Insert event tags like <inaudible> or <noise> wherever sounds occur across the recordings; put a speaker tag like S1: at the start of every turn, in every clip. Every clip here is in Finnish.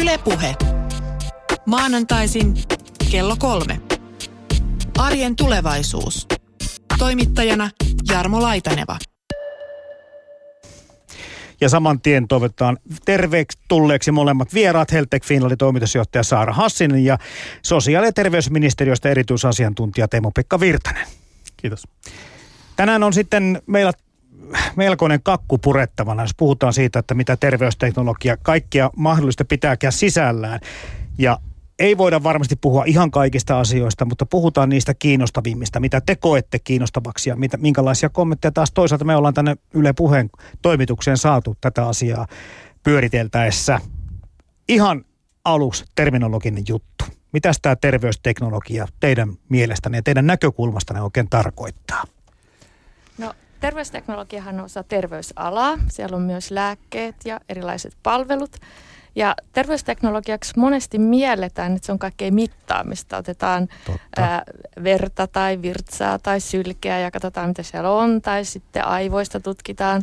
S1: Ylepuhe. Maanantaisin kello kolme. Arjen tulevaisuus. Toimittajana Jarmo Laitaneva.
S2: Ja saman tien toivotetaan terveeksi tulleeksi molemmat vieraat, Heltek Finlandin toimitusjohtaja Saara Hassinen ja sosiaali- ja terveysministeriöstä erityisasiantuntija Teemu-Pekka Virtanen.
S3: Kiitos.
S2: Tänään on sitten meillä melkoinen kakku purettavana, jos puhutaan siitä, että mitä terveysteknologia kaikkia mahdollista pitääkään sisällään. Ja ei voida varmasti puhua ihan kaikista asioista, mutta puhutaan niistä kiinnostavimmista, mitä te koette kiinnostavaksi ja mitä, minkälaisia kommentteja taas toisaalta me ollaan tänne Yle Puheen toimitukseen saatu tätä asiaa pyöriteltäessä. Ihan aluksi terminologinen juttu. Mitä tämä terveysteknologia teidän mielestänne ja teidän näkökulmastanne oikein tarkoittaa?
S4: No terveysteknologiahan on osa terveysalaa. Siellä on myös lääkkeet ja erilaiset palvelut. Ja terveysteknologiaksi monesti mielletään, että se on kaikkea mittaamista. Otetaan ää, verta tai virtsaa tai sylkeä ja katsotaan, mitä siellä on. Tai sitten aivoista tutkitaan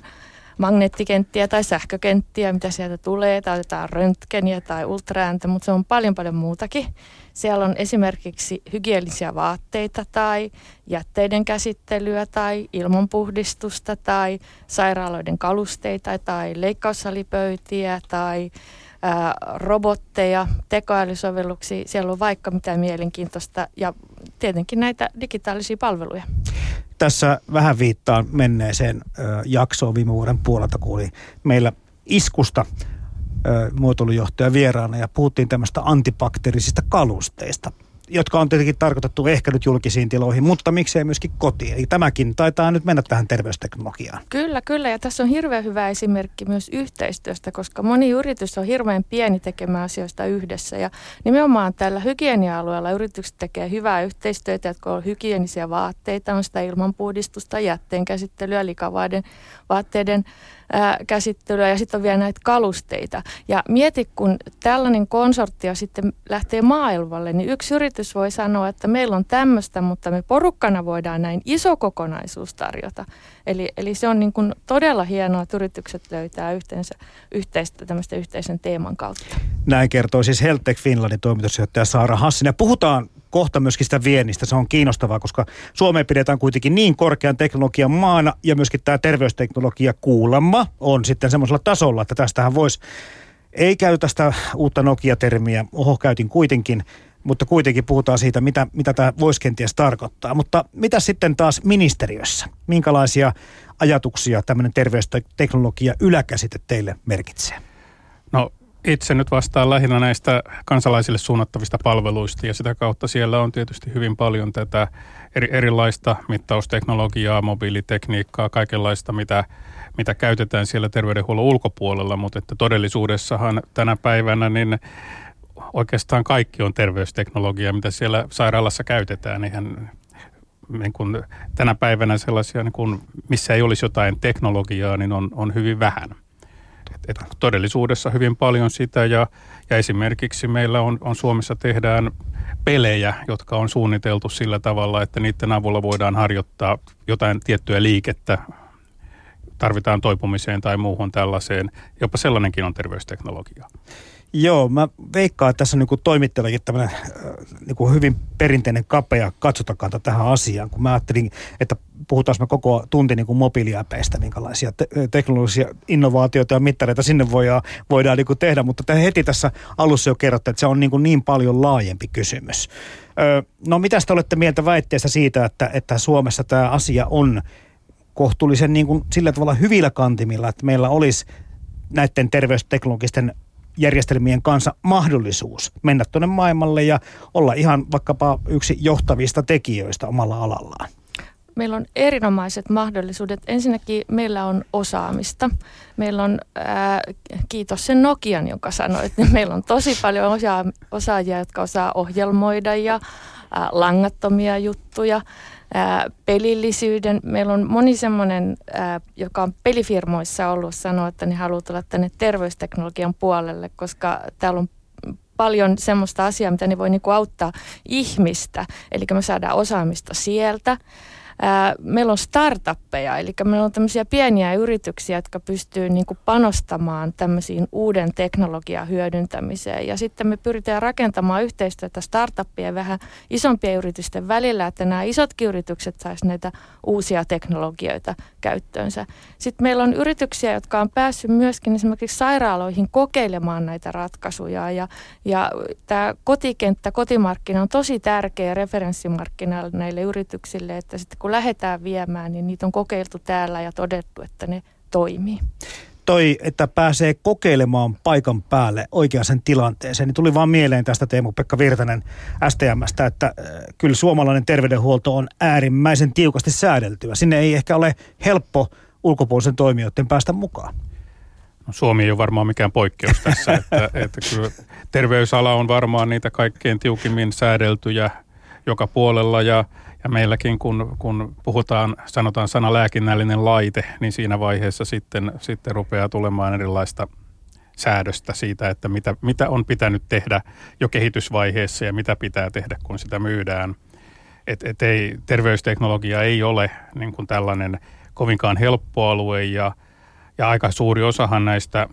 S4: magneettikenttiä tai sähkökenttiä, mitä sieltä tulee. Tai otetaan röntgeniä tai ultraääntä, mutta se on paljon paljon muutakin. Siellä on esimerkiksi hygienisiä vaatteita tai jätteiden käsittelyä tai ilmanpuhdistusta tai sairaaloiden kalusteita tai leikkaussalipöytiä tai robotteja, tekoälysovelluksia, siellä on vaikka mitä mielenkiintoista ja tietenkin näitä digitaalisia palveluja.
S2: Tässä vähän viittaan menneeseen jaksoon. Viime vuoden puolelta, kun oli meillä iskusta muotoilujohtaja vieraana ja puhuttiin tämmöistä antibakteerisista kalusteista jotka on tietenkin tarkoitettu ehkä nyt julkisiin tiloihin, mutta miksei myöskin kotiin. Eli tämäkin taitaa nyt mennä tähän terveysteknologiaan.
S4: Kyllä, kyllä. Ja tässä on hirveän hyvä esimerkki myös yhteistyöstä, koska moni yritys on hirveän pieni tekemään asioista yhdessä. Ja nimenomaan tällä hygienia-alueella yritykset tekee hyvää yhteistyötä, että on hygienisiä vaatteita, on sitä ilmanpuhdistusta, jätteen käsittelyä, likavaiden vaatteiden ää, käsittelyä ja sitten on vielä näitä kalusteita. Ja mieti, kun tällainen konsortio sitten lähtee maailmalle, niin yksi yritys voi sanoa, että meillä on tämmöistä, mutta me porukkana voidaan näin iso kokonaisuus tarjota. Eli, eli se on niin kuin todella hienoa, että yritykset löytää yhteensä, yhteistä, tämmöistä yhteisen teeman kautta.
S2: Näin kertoo siis Heltec Finlandin toimitusjohtaja Saara Hassinen. Puhutaan kohta myöskin sitä viennistä. Se on kiinnostavaa, koska Suomeen pidetään kuitenkin niin korkean teknologian maana ja myöskin tämä terveysteknologia kuulemma on sitten semmoisella tasolla, että tästähän voisi, ei käytä sitä uutta Nokia-termiä, oho käytin kuitenkin, mutta kuitenkin puhutaan siitä, mitä, mitä tämä voisi kenties tarkoittaa. Mutta mitä sitten taas ministeriössä? Minkälaisia ajatuksia tämmöinen terveysteknologia yläkäsite teille merkitsee?
S3: No itse nyt vastaan lähinnä näistä kansalaisille suunnattavista palveluista ja sitä kautta siellä on tietysti hyvin paljon tätä eri, erilaista mittausteknologiaa, mobiilitekniikkaa, kaikenlaista, mitä, mitä käytetään siellä terveydenhuollon ulkopuolella, mutta että todellisuudessahan tänä päivänä niin oikeastaan kaikki on terveysteknologiaa, mitä siellä sairaalassa käytetään. Ihan niin kuin tänä päivänä sellaisia, niin kuin, missä ei olisi jotain teknologiaa, niin on, on hyvin vähän. Et, todellisuudessa hyvin paljon sitä ja, ja esimerkiksi meillä on, on Suomessa tehdään pelejä, jotka on suunniteltu sillä tavalla, että niiden avulla voidaan harjoittaa jotain tiettyä liikettä, tarvitaan toipumiseen tai muuhun tällaiseen. Jopa sellainenkin on terveysteknologia.
S2: Joo, mä veikkaan, että tässä on niin toimittajallakin tämmöinen äh, niin hyvin perinteinen kapea katsotakanta tähän asiaan, kun mä ajattelin, että puhutaan me koko tunti niin kuin mobiiliäpeistä, minkälaisia te- teknologisia innovaatioita ja mittareita sinne voidaan, voidaan niin tehdä, mutta te heti tässä alussa jo kerrotte, että se on niin, kuin niin paljon laajempi kysymys. Öö, no mitä te olette mieltä väitteestä siitä, että, että Suomessa tämä asia on kohtuullisen niin kuin sillä tavalla hyvillä kantimilla, että meillä olisi näiden terveysteknologisten järjestelmien kanssa mahdollisuus mennä tuonne maailmalle ja olla ihan vaikkapa yksi johtavista tekijöistä omalla alallaan?
S4: Meillä on erinomaiset mahdollisuudet. Ensinnäkin meillä on osaamista. Meillä on, ää, kiitos sen Nokian, jonka sanoit, että meillä on tosi paljon osa- osaajia, jotka osaa ohjelmoida ja ää, langattomia juttuja pelillisyyden. Meillä on moni semmoinen, joka on pelifirmoissa ollut, sanoa, että ne haluaa tulla tänne terveysteknologian puolelle, koska täällä on paljon semmoista asiaa, mitä ne voi niinku auttaa ihmistä. Eli me saadaan osaamista sieltä. Ää, meillä on startuppeja, eli meillä on tämmöisiä pieniä yrityksiä, jotka pystyy niin kuin panostamaan tämmöisiin uuden teknologian hyödyntämiseen. Ja sitten me pyritään rakentamaan yhteistyötä startuppien vähän isompien yritysten välillä, että nämä isotkin yritykset saisivat näitä uusia teknologioita käyttöönsä. Sitten meillä on yrityksiä, jotka on päässyt myöskin esimerkiksi sairaaloihin kokeilemaan näitä ratkaisuja. Ja, ja tämä kotikenttä, kotimarkkina on tosi tärkeä referenssimarkkina näille yrityksille, että sitten kun lähdetään viemään, niin niitä on kokeiltu täällä ja todettu, että ne toimii
S2: toi, että pääsee kokeilemaan paikan päälle oikeaan tilanteeseen, niin tuli vaan mieleen tästä Teemu-Pekka Virtanen STMstä, että äh, kyllä suomalainen terveydenhuolto on äärimmäisen tiukasti säädeltyä. Sinne ei ehkä ole helppo ulkopuolisen toimijoiden päästä mukaan.
S3: No, Suomi ei ole varmaan mikään poikkeus tässä, <laughs> että, että kyllä terveysala on varmaan niitä kaikkein tiukimmin säädeltyjä joka puolella ja ja meilläkin, kun, kun puhutaan, sanotaan sana lääkinnällinen laite, niin siinä vaiheessa sitten, sitten rupeaa tulemaan erilaista säädöstä siitä, että mitä, mitä on pitänyt tehdä jo kehitysvaiheessa ja mitä pitää tehdä, kun sitä myydään. Et, et ei, terveysteknologia ei ole niin kuin tällainen kovinkaan helppo alue ja, ja aika suuri osahan näistä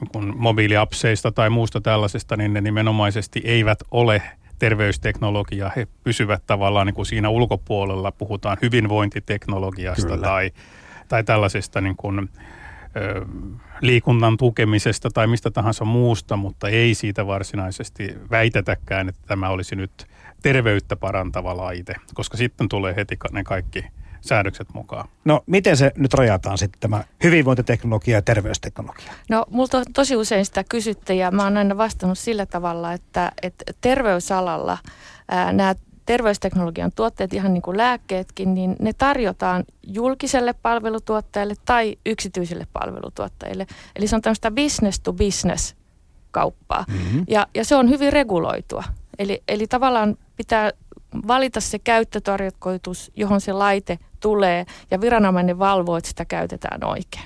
S3: niin kuin mobiiliapseista tai muusta tällaisesta, niin ne nimenomaisesti eivät ole – terveysteknologia, he pysyvät tavallaan niin kuin siinä ulkopuolella, puhutaan hyvinvointiteknologiasta tai, tai tällaisesta niin kuin, ö, liikunnan tukemisesta tai mistä tahansa muusta, mutta ei siitä varsinaisesti väitetäkään, että tämä olisi nyt terveyttä parantava laite, koska sitten tulee heti ne kaikki säädökset mukaan.
S2: No miten se nyt rajataan sitten tämä hyvinvointiteknologia ja terveysteknologia?
S4: No multa on tosi usein sitä kysytty ja mä oon aina vastannut sillä tavalla, että, että terveysalalla ää, nämä terveysteknologian tuotteet, ihan niin kuin lääkkeetkin, niin ne tarjotaan julkiselle palvelutuottajalle tai yksityisille palvelutuottajille. Eli se on tämmöistä business to business kauppaa. Mm-hmm. Ja, ja se on hyvin reguloitua. Eli, eli tavallaan pitää valita se käyttötarkoitus, johon se laite tulee ja viranomainen valvoo, että sitä käytetään oikein.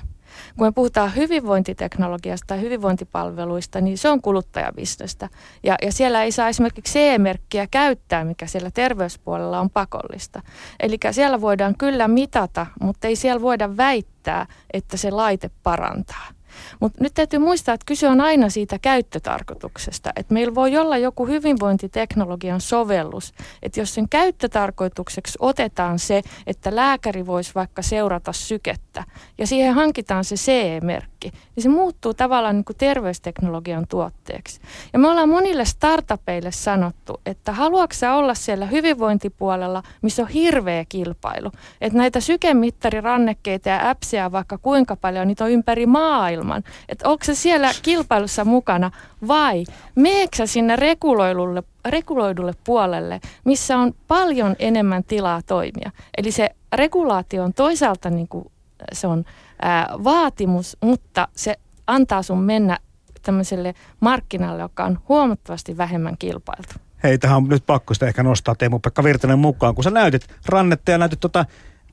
S4: Kun me puhutaan hyvinvointiteknologiasta tai hyvinvointipalveluista, niin se on kuluttajabisnestä. Ja, ja siellä ei saa esimerkiksi CE-merkkiä käyttää, mikä siellä terveyspuolella on pakollista. Eli siellä voidaan kyllä mitata, mutta ei siellä voida väittää, että se laite parantaa. Mutta nyt täytyy muistaa, että kyse on aina siitä käyttötarkoituksesta. Että meillä voi olla joku hyvinvointiteknologian sovellus, että jos sen käyttötarkoitukseksi otetaan se, että lääkäri voisi vaikka seurata sykettä ja siihen hankitaan se CE-merkki, niin se muuttuu tavallaan niin kuin terveysteknologian tuotteeksi. Ja me ollaan monille startupeille sanottu, että haluatko olla siellä hyvinvointipuolella, missä on hirveä kilpailu. Että näitä sykemittarirannekkeita ja appsia vaikka kuinka paljon, niitä on ympäri maailman. Että onko se siellä kilpailussa mukana vai meeksä sinne reguloidulle, reguloidulle puolelle, missä on paljon enemmän tilaa toimia. Eli se regulaatio on toisaalta niin kuin, se on ää, vaatimus, mutta se antaa sun mennä tämmöiselle markkinalle, joka on huomattavasti vähemmän kilpailtu.
S2: Hei, tähän on nyt pakko sitä ehkä nostaa Teemu-Pekka Virtanen mukaan, kun sä näytit rannetta ja näytit tota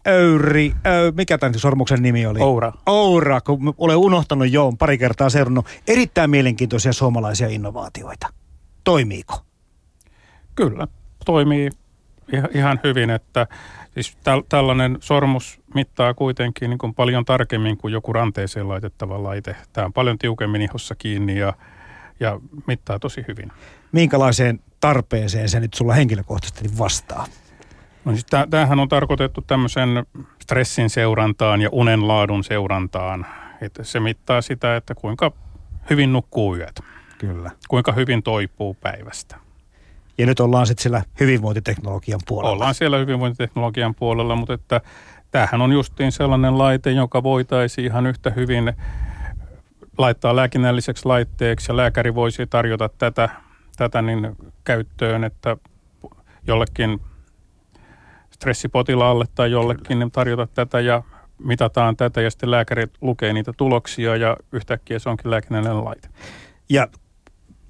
S2: Öyri, ö, mikä tämän sormuksen nimi oli?
S3: Oura.
S2: Oura, kun olen unohtanut jo, pari kertaa seurannut. Erittäin mielenkiintoisia suomalaisia innovaatioita. Toimiiko?
S3: Kyllä, toimii ihan hyvin, että Siis täl, tällainen sormus mittaa kuitenkin niin kuin paljon tarkemmin kuin joku ranteeseen laitettava laite. Tämä on paljon tiukemmin ihossa kiinni ja, ja mittaa tosi hyvin.
S2: Minkälaiseen tarpeeseen se nyt sulla henkilökohtaisesti vastaa?
S3: No siis tämähän on tarkoitettu tämmöisen stressin seurantaan ja unen laadun seurantaan. Että se mittaa sitä, että kuinka hyvin nukkuu yöt.
S2: Kyllä.
S3: Kuinka hyvin toipuu päivästä.
S2: Ja nyt ollaan sitten siellä hyvinvointiteknologian puolella.
S3: Ollaan siellä hyvinvointiteknologian puolella, mutta että tämähän on justiin sellainen laite, joka voitaisiin ihan yhtä hyvin laittaa lääkinnälliseksi laitteeksi ja lääkäri voisi tarjota tätä, tätä niin käyttöön, että jollekin stressipotilaalle tai jollekin niin tarjota tätä ja mitataan tätä ja sitten lääkäri lukee niitä tuloksia ja yhtäkkiä se onkin lääkinnällinen laite.
S2: Ja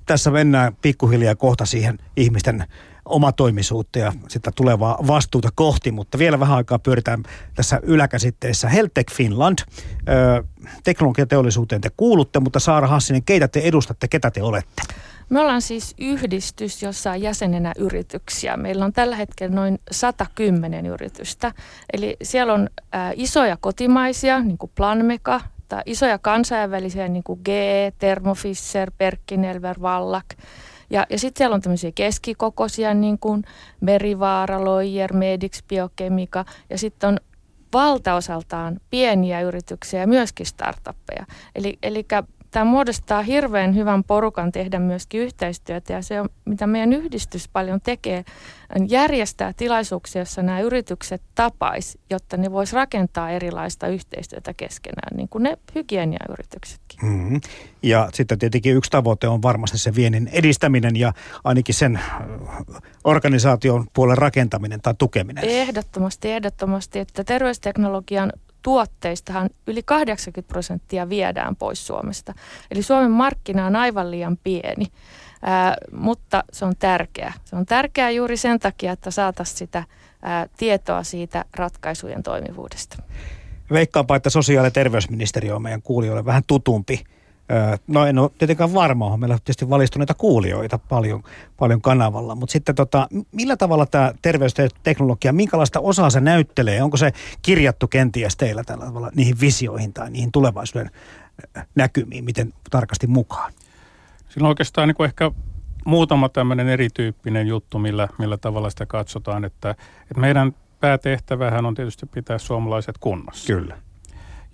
S2: tässä mennään pikkuhiljaa kohta siihen ihmisten omatoimisuutta ja sitä tulevaa vastuuta kohti, mutta vielä vähän aikaa pyöritään tässä yläkäsitteessä. Heltec Finland, teknologiateollisuuteen te kuulutte, mutta Saara Hassinen, keitä te edustatte, ketä te olette?
S4: Me ollaan siis yhdistys, jossa on jäsenenä yrityksiä. Meillä on tällä hetkellä noin 110 yritystä. Eli siellä on ä, isoja kotimaisia, niin kuin Planmeka, tai isoja kansainvälisiä, niin kuin GE, Thermo Fisher, Perkinelver, Vallak. Ja, ja sitten siellä on tämmöisiä keskikokoisia, niin kuin Merivaara, Loijer, Medix, Biokemika. Ja sitten on valtaosaltaan pieniä yrityksiä ja myöskin startuppeja. Eli, eli tämä muodostaa hirveän hyvän porukan tehdä myöskin yhteistyötä ja se on, mitä meidän yhdistys paljon tekee, järjestää tilaisuuksia, jossa nämä yritykset tapais, jotta ne vois rakentaa erilaista yhteistyötä keskenään, niin kuin ne hygieniayrityksetkin.
S2: Mm-hmm. Ja sitten tietenkin yksi tavoite on varmasti se viennin edistäminen ja ainakin sen äh, organisaation puolen rakentaminen tai tukeminen.
S4: Ehdottomasti, ehdottomasti, että terveysteknologian tuotteistahan yli 80 prosenttia viedään pois Suomesta. Eli Suomen markkina on aivan liian pieni, ää, mutta se on tärkeä. Se on tärkeää juuri sen takia, että saataisiin sitä ää, tietoa siitä ratkaisujen toimivuudesta.
S2: Veikkaanpa, että sosiaali- ja terveysministeriö on meidän kuulijoille vähän tutumpi No en ole tietenkään varma, meillä on tietysti valistuneita kuulijoita paljon, paljon kanavalla, mutta sitten tota, millä tavalla tämä terveysteknologia, minkälaista osaa se näyttelee? Onko se kirjattu kenties teillä tällä tavalla niihin visioihin tai niihin tulevaisuuden näkymiin, miten tarkasti mukaan?
S3: Siinä on oikeastaan niin ehkä muutama tämmöinen erityyppinen juttu, millä, millä tavalla sitä katsotaan, että, että meidän päätehtävähän on tietysti pitää suomalaiset kunnossa.
S2: Kyllä.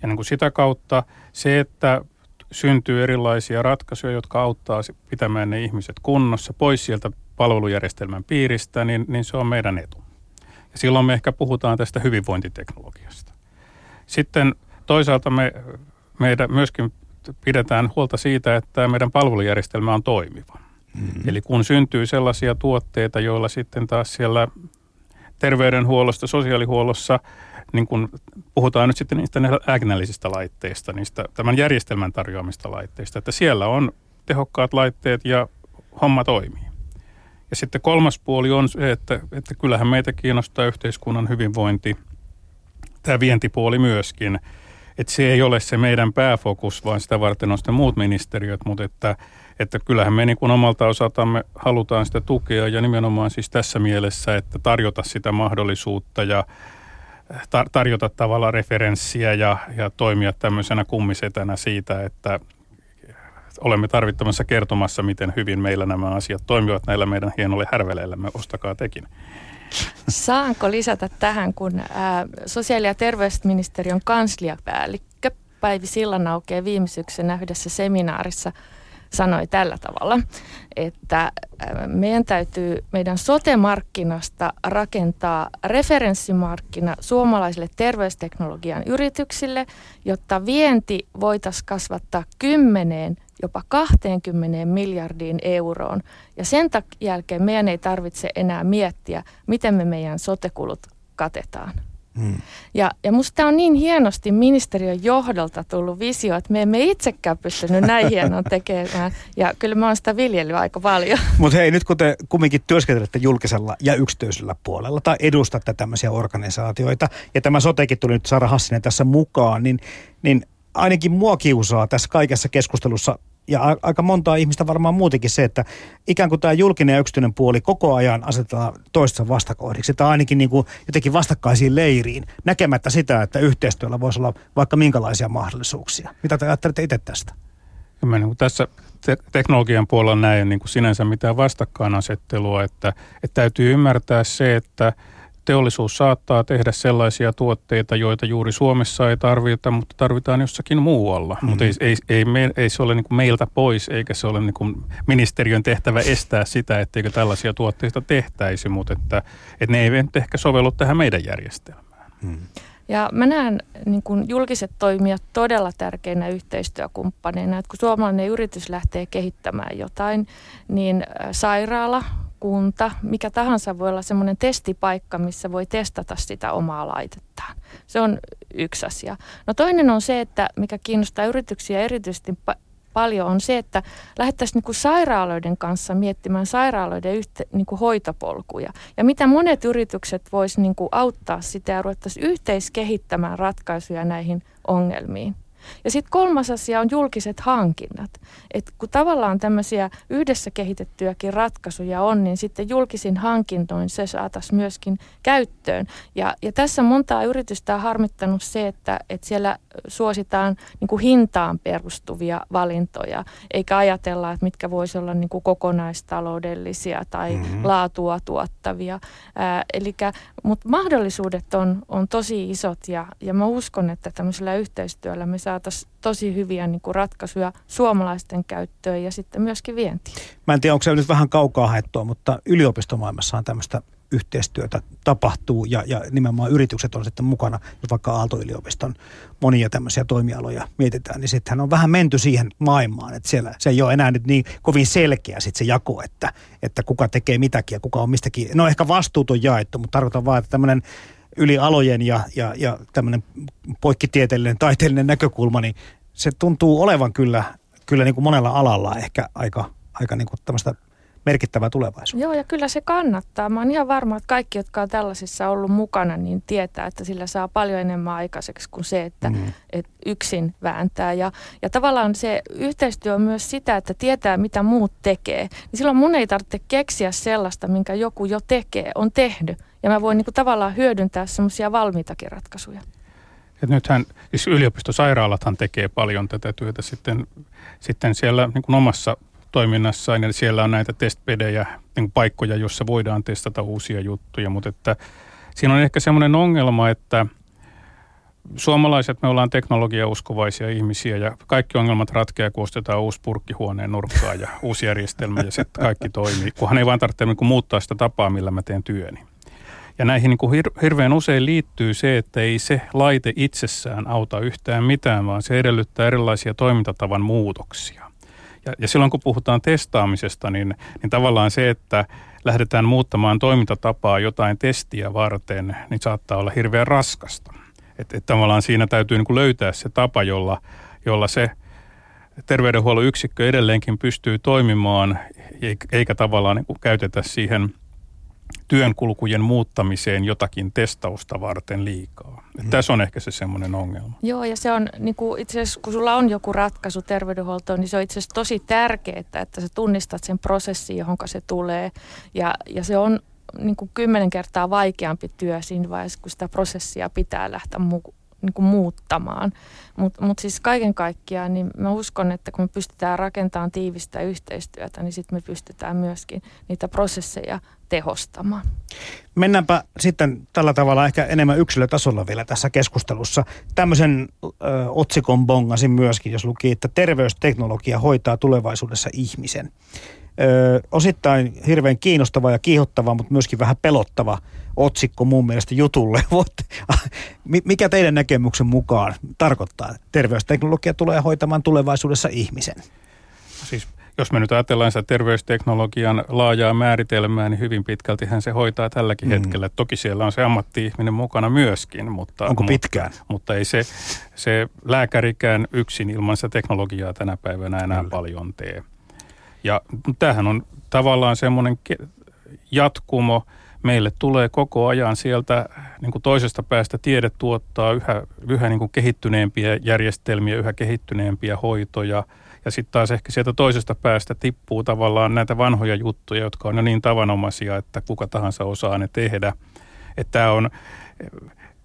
S3: Ja niin kuin sitä kautta se, että syntyy erilaisia ratkaisuja, jotka auttaa pitämään ne ihmiset kunnossa pois sieltä palvelujärjestelmän piiristä, niin, niin se on meidän etu. Ja silloin me ehkä puhutaan tästä hyvinvointiteknologiasta. Sitten toisaalta me meidän myöskin pidetään huolta siitä, että meidän palvelujärjestelmä on toimiva. Mm-hmm. Eli kun syntyy sellaisia tuotteita, joilla sitten taas siellä terveydenhuollosta, sosiaalihuollossa – niin kun puhutaan nyt sitten niistä ägnällisistä laitteista, niistä tämän järjestelmän tarjoamista laitteista, että siellä on tehokkaat laitteet ja homma toimii. Ja sitten kolmas puoli on se, että, että kyllähän meitä kiinnostaa yhteiskunnan hyvinvointi, tämä vientipuoli myöskin. Että se ei ole se meidän pääfokus, vaan sitä varten on sitten muut ministeriöt, mutta että, että kyllähän me niin kuin omalta osaltamme halutaan sitä tukea ja nimenomaan siis tässä mielessä, että tarjota sitä mahdollisuutta ja tar- tarjota tavallaan referenssiä ja, ja toimia tämmöisenä kummisetänä siitä, että olemme tarvittamassa kertomassa, miten hyvin meillä nämä asiat toimivat näillä meidän hienolle härveleillämme. Ostakaa tekin.
S4: Saanko lisätä tähän, kun ää, sosiaali- ja terveysministeriön kansliapäällikkö Päivi Sillanauke viime syksynä yhdessä seminaarissa – sanoi tällä tavalla, että äh, meidän täytyy meidän sote-markkinasta rakentaa referenssimarkkina suomalaisille terveysteknologian yrityksille, jotta vienti voitaisiin kasvattaa kymmeneen jopa 20 miljardiin euroon. Ja sen jälkeen meidän ei tarvitse enää miettiä, miten me meidän sote-kulut katetaan. Hmm. Ja, ja musta on niin hienosti ministeriön johdolta tullut visio, että me emme itsekään pystynyt näin hienoa tekemään. Ja kyllä mä oon sitä viljelyä aika paljon. <laughs>
S2: Mutta hei, nyt kun te kumminkin työskentelette julkisella ja yksityisellä puolella tai edustatte tämmöisiä organisaatioita, ja tämä sotekin tuli nyt Sara Hassinen tässä mukaan, niin, niin ainakin mua kiusaa tässä kaikessa keskustelussa ja aika montaa ihmistä varmaan muutenkin se, että ikään kuin tämä julkinen ja yksityinen puoli koko ajan asetetaan toistensa vastakohdiksi tai ainakin niin kuin jotenkin vastakkaisiin leiriin, näkemättä sitä, että yhteistyöllä voisi olla vaikka minkälaisia mahdollisuuksia. Mitä te ajattelette itse tästä?
S3: Mä niin tässä te- teknologian puolella näen niin kuin sinänsä mitään vastakkainasettelua, että, että täytyy ymmärtää se, että – teollisuus saattaa tehdä sellaisia tuotteita, joita juuri Suomessa ei tarvita, mutta tarvitaan jossakin muualla. Mm-hmm. Mutta ei, ei, ei, me, ei se ole niin kuin meiltä pois, eikä se ole niin kuin ministeriön tehtävä estää sitä, etteikö tällaisia tuotteita tehtäisi, mutta että, että ne eivät ehkä sovellu tähän meidän järjestelmään. Mm-hmm.
S4: Ja mä näen niin kun julkiset toimijat todella tärkeinä yhteistyökumppaneina, että kun suomalainen yritys lähtee kehittämään jotain, niin sairaala, kunta, mikä tahansa voi olla semmoinen testipaikka, missä voi testata sitä omaa laitettaan. Se on yksi asia. No toinen on se, että mikä kiinnostaa yrityksiä erityisesti pa- paljon on se, että lähdettäisiin niin sairaaloiden kanssa miettimään sairaaloiden yhte, niin kuin hoitopolkuja. Ja mitä monet yritykset voisivat niin auttaa sitä ja ruvettaisiin yhteiskehittämään ratkaisuja näihin ongelmiin. Ja sitten kolmas asia on julkiset hankinnat. Et kun tavallaan tämmöisiä yhdessä kehitettyjäkin ratkaisuja on, niin sitten julkisin hankintoin se saataisiin myöskin käyttöön. Ja, ja tässä montaa yritystä on harmittanut se, että, että siellä suositaan niin kuin hintaan perustuvia valintoja, eikä ajatella, että mitkä voisi olla niin kuin kokonaistaloudellisia tai mm-hmm. laatua tuottavia. Mutta mahdollisuudet on, on tosi isot ja, ja mä uskon, että tämmöisellä yhteistyöllä me saataisiin tosi hyviä niin kuin ratkaisuja suomalaisten käyttöön ja sitten myöskin vientiin.
S2: Mä en tiedä, onko se nyt vähän kaukaa haettua, mutta yliopistomaailmassa on tämmöistä yhteistyötä tapahtuu ja, ja nimenomaan yritykset on sitten mukana, jos vaikka Aalto-yliopiston monia tämmöisiä toimialoja mietitään, niin sittenhän on vähän menty siihen maailmaan, että siellä se ei ole enää nyt niin kovin selkeä sitten se jako, että, että kuka tekee mitäkin ja kuka on mistäkin. No ehkä vastuut on jaettu, mutta tarkoitan vaan, että tämmöinen yli alojen ja, ja, ja tämmöinen poikkitieteellinen, taiteellinen näkökulma, niin se tuntuu olevan kyllä, kyllä niin kuin monella alalla ehkä aika, aika niin kuin tämmöistä merkittävää tulevaisuutta.
S4: Joo, ja kyllä se kannattaa. Mä oon ihan varma, että kaikki, jotka on tällaisissa ollut mukana, niin tietää, että sillä saa paljon enemmän aikaiseksi kuin se, että mm. et yksin vääntää. Ja, ja tavallaan se yhteistyö on myös sitä, että tietää, mitä muut tekee. Niin silloin mun ei tarvitse keksiä sellaista, minkä joku jo tekee, on tehnyt. Ja mä voin niin kuin tavallaan hyödyntää semmoisia valmiitakin ratkaisuja.
S3: Et nythän, siis yliopistosairaalathan tekee paljon tätä työtä sitten, sitten siellä niin kuin omassa toiminnassaan ja siellä on näitä testpedejä, niin paikkoja, joissa voidaan testata uusia juttuja, mutta että siinä on ehkä semmoinen ongelma, että suomalaiset me ollaan teknologiauskovaisia ihmisiä ja kaikki ongelmat ratkeaa, kun ostetaan uusi purkkihuoneen nurkkaa ja uusi järjestelmä ja sitten kaikki toimii, kunhan ei vaan tarvitse niin muuttaa sitä tapaa, millä mä teen työni. Ja näihin niin kuin hir- hirveän usein liittyy se, että ei se laite itsessään auta yhtään mitään, vaan se edellyttää erilaisia toimintatavan muutoksia. Ja, ja silloin kun puhutaan testaamisesta, niin, niin tavallaan se, että lähdetään muuttamaan toimintatapaa jotain testiä varten, niin saattaa olla hirveän raskasta. Että et tavallaan siinä täytyy niin kuin löytää se tapa, jolla, jolla se terveydenhuollon yksikkö edelleenkin pystyy toimimaan, eikä tavallaan niin kuin käytetä siihen – työnkulkujen muuttamiseen jotakin testausta varten liikaa. Mm. Tässä on ehkä se semmoinen ongelma.
S4: Joo, ja se on niin kuin itse asiassa, kun sulla on joku ratkaisu terveydenhuoltoon, niin se on itse asiassa tosi tärkeää, että sä tunnistat sen prosessin, johon se tulee. Ja, ja se on niin kuin kymmenen kertaa vaikeampi työ siinä vaiheessa, kun sitä prosessia pitää lähteä mu- niin kuin muuttamaan. Mutta mut siis kaiken kaikkiaan, niin mä uskon, että kun me pystytään rakentamaan tiivistä yhteistyötä, niin sitten me pystytään myöskin niitä prosesseja tehostamaan.
S2: Mennäänpä sitten tällä tavalla ehkä enemmän yksilötasolla vielä tässä keskustelussa. Tämmöisen ö, otsikon bongasin myöskin, jos luki, että terveysteknologia hoitaa tulevaisuudessa ihmisen. Ö, osittain hirveän kiinnostava ja kiihottava, mutta myöskin vähän pelottava otsikko mun mielestä jutulle. <laughs> Mikä teidän näkemyksen mukaan tarkoittaa, että terveysteknologia tulee hoitamaan tulevaisuudessa ihmisen?
S3: Siis jos me nyt ajatellaan sitä terveysteknologian laajaa määritelmää, niin hyvin pitkälti hän se hoitaa tälläkin mm. hetkellä. Toki siellä on se ammatti-ihminen mukana myöskin. Mutta,
S2: Onko pitkään?
S3: Mutta, mutta ei se, se lääkärikään yksin ilman sitä teknologiaa tänä päivänä enää Kyllä. paljon tee. Ja tämähän on tavallaan semmoinen jatkumo. Meille tulee koko ajan sieltä niin kuin toisesta päästä tiede tuottaa yhä, yhä niin kuin kehittyneempiä järjestelmiä, yhä kehittyneempiä hoitoja – ja sitten taas ehkä sieltä toisesta päästä tippuu tavallaan näitä vanhoja juttuja, jotka on jo niin tavanomaisia, että kuka tahansa osaa ne tehdä. Että tämä on,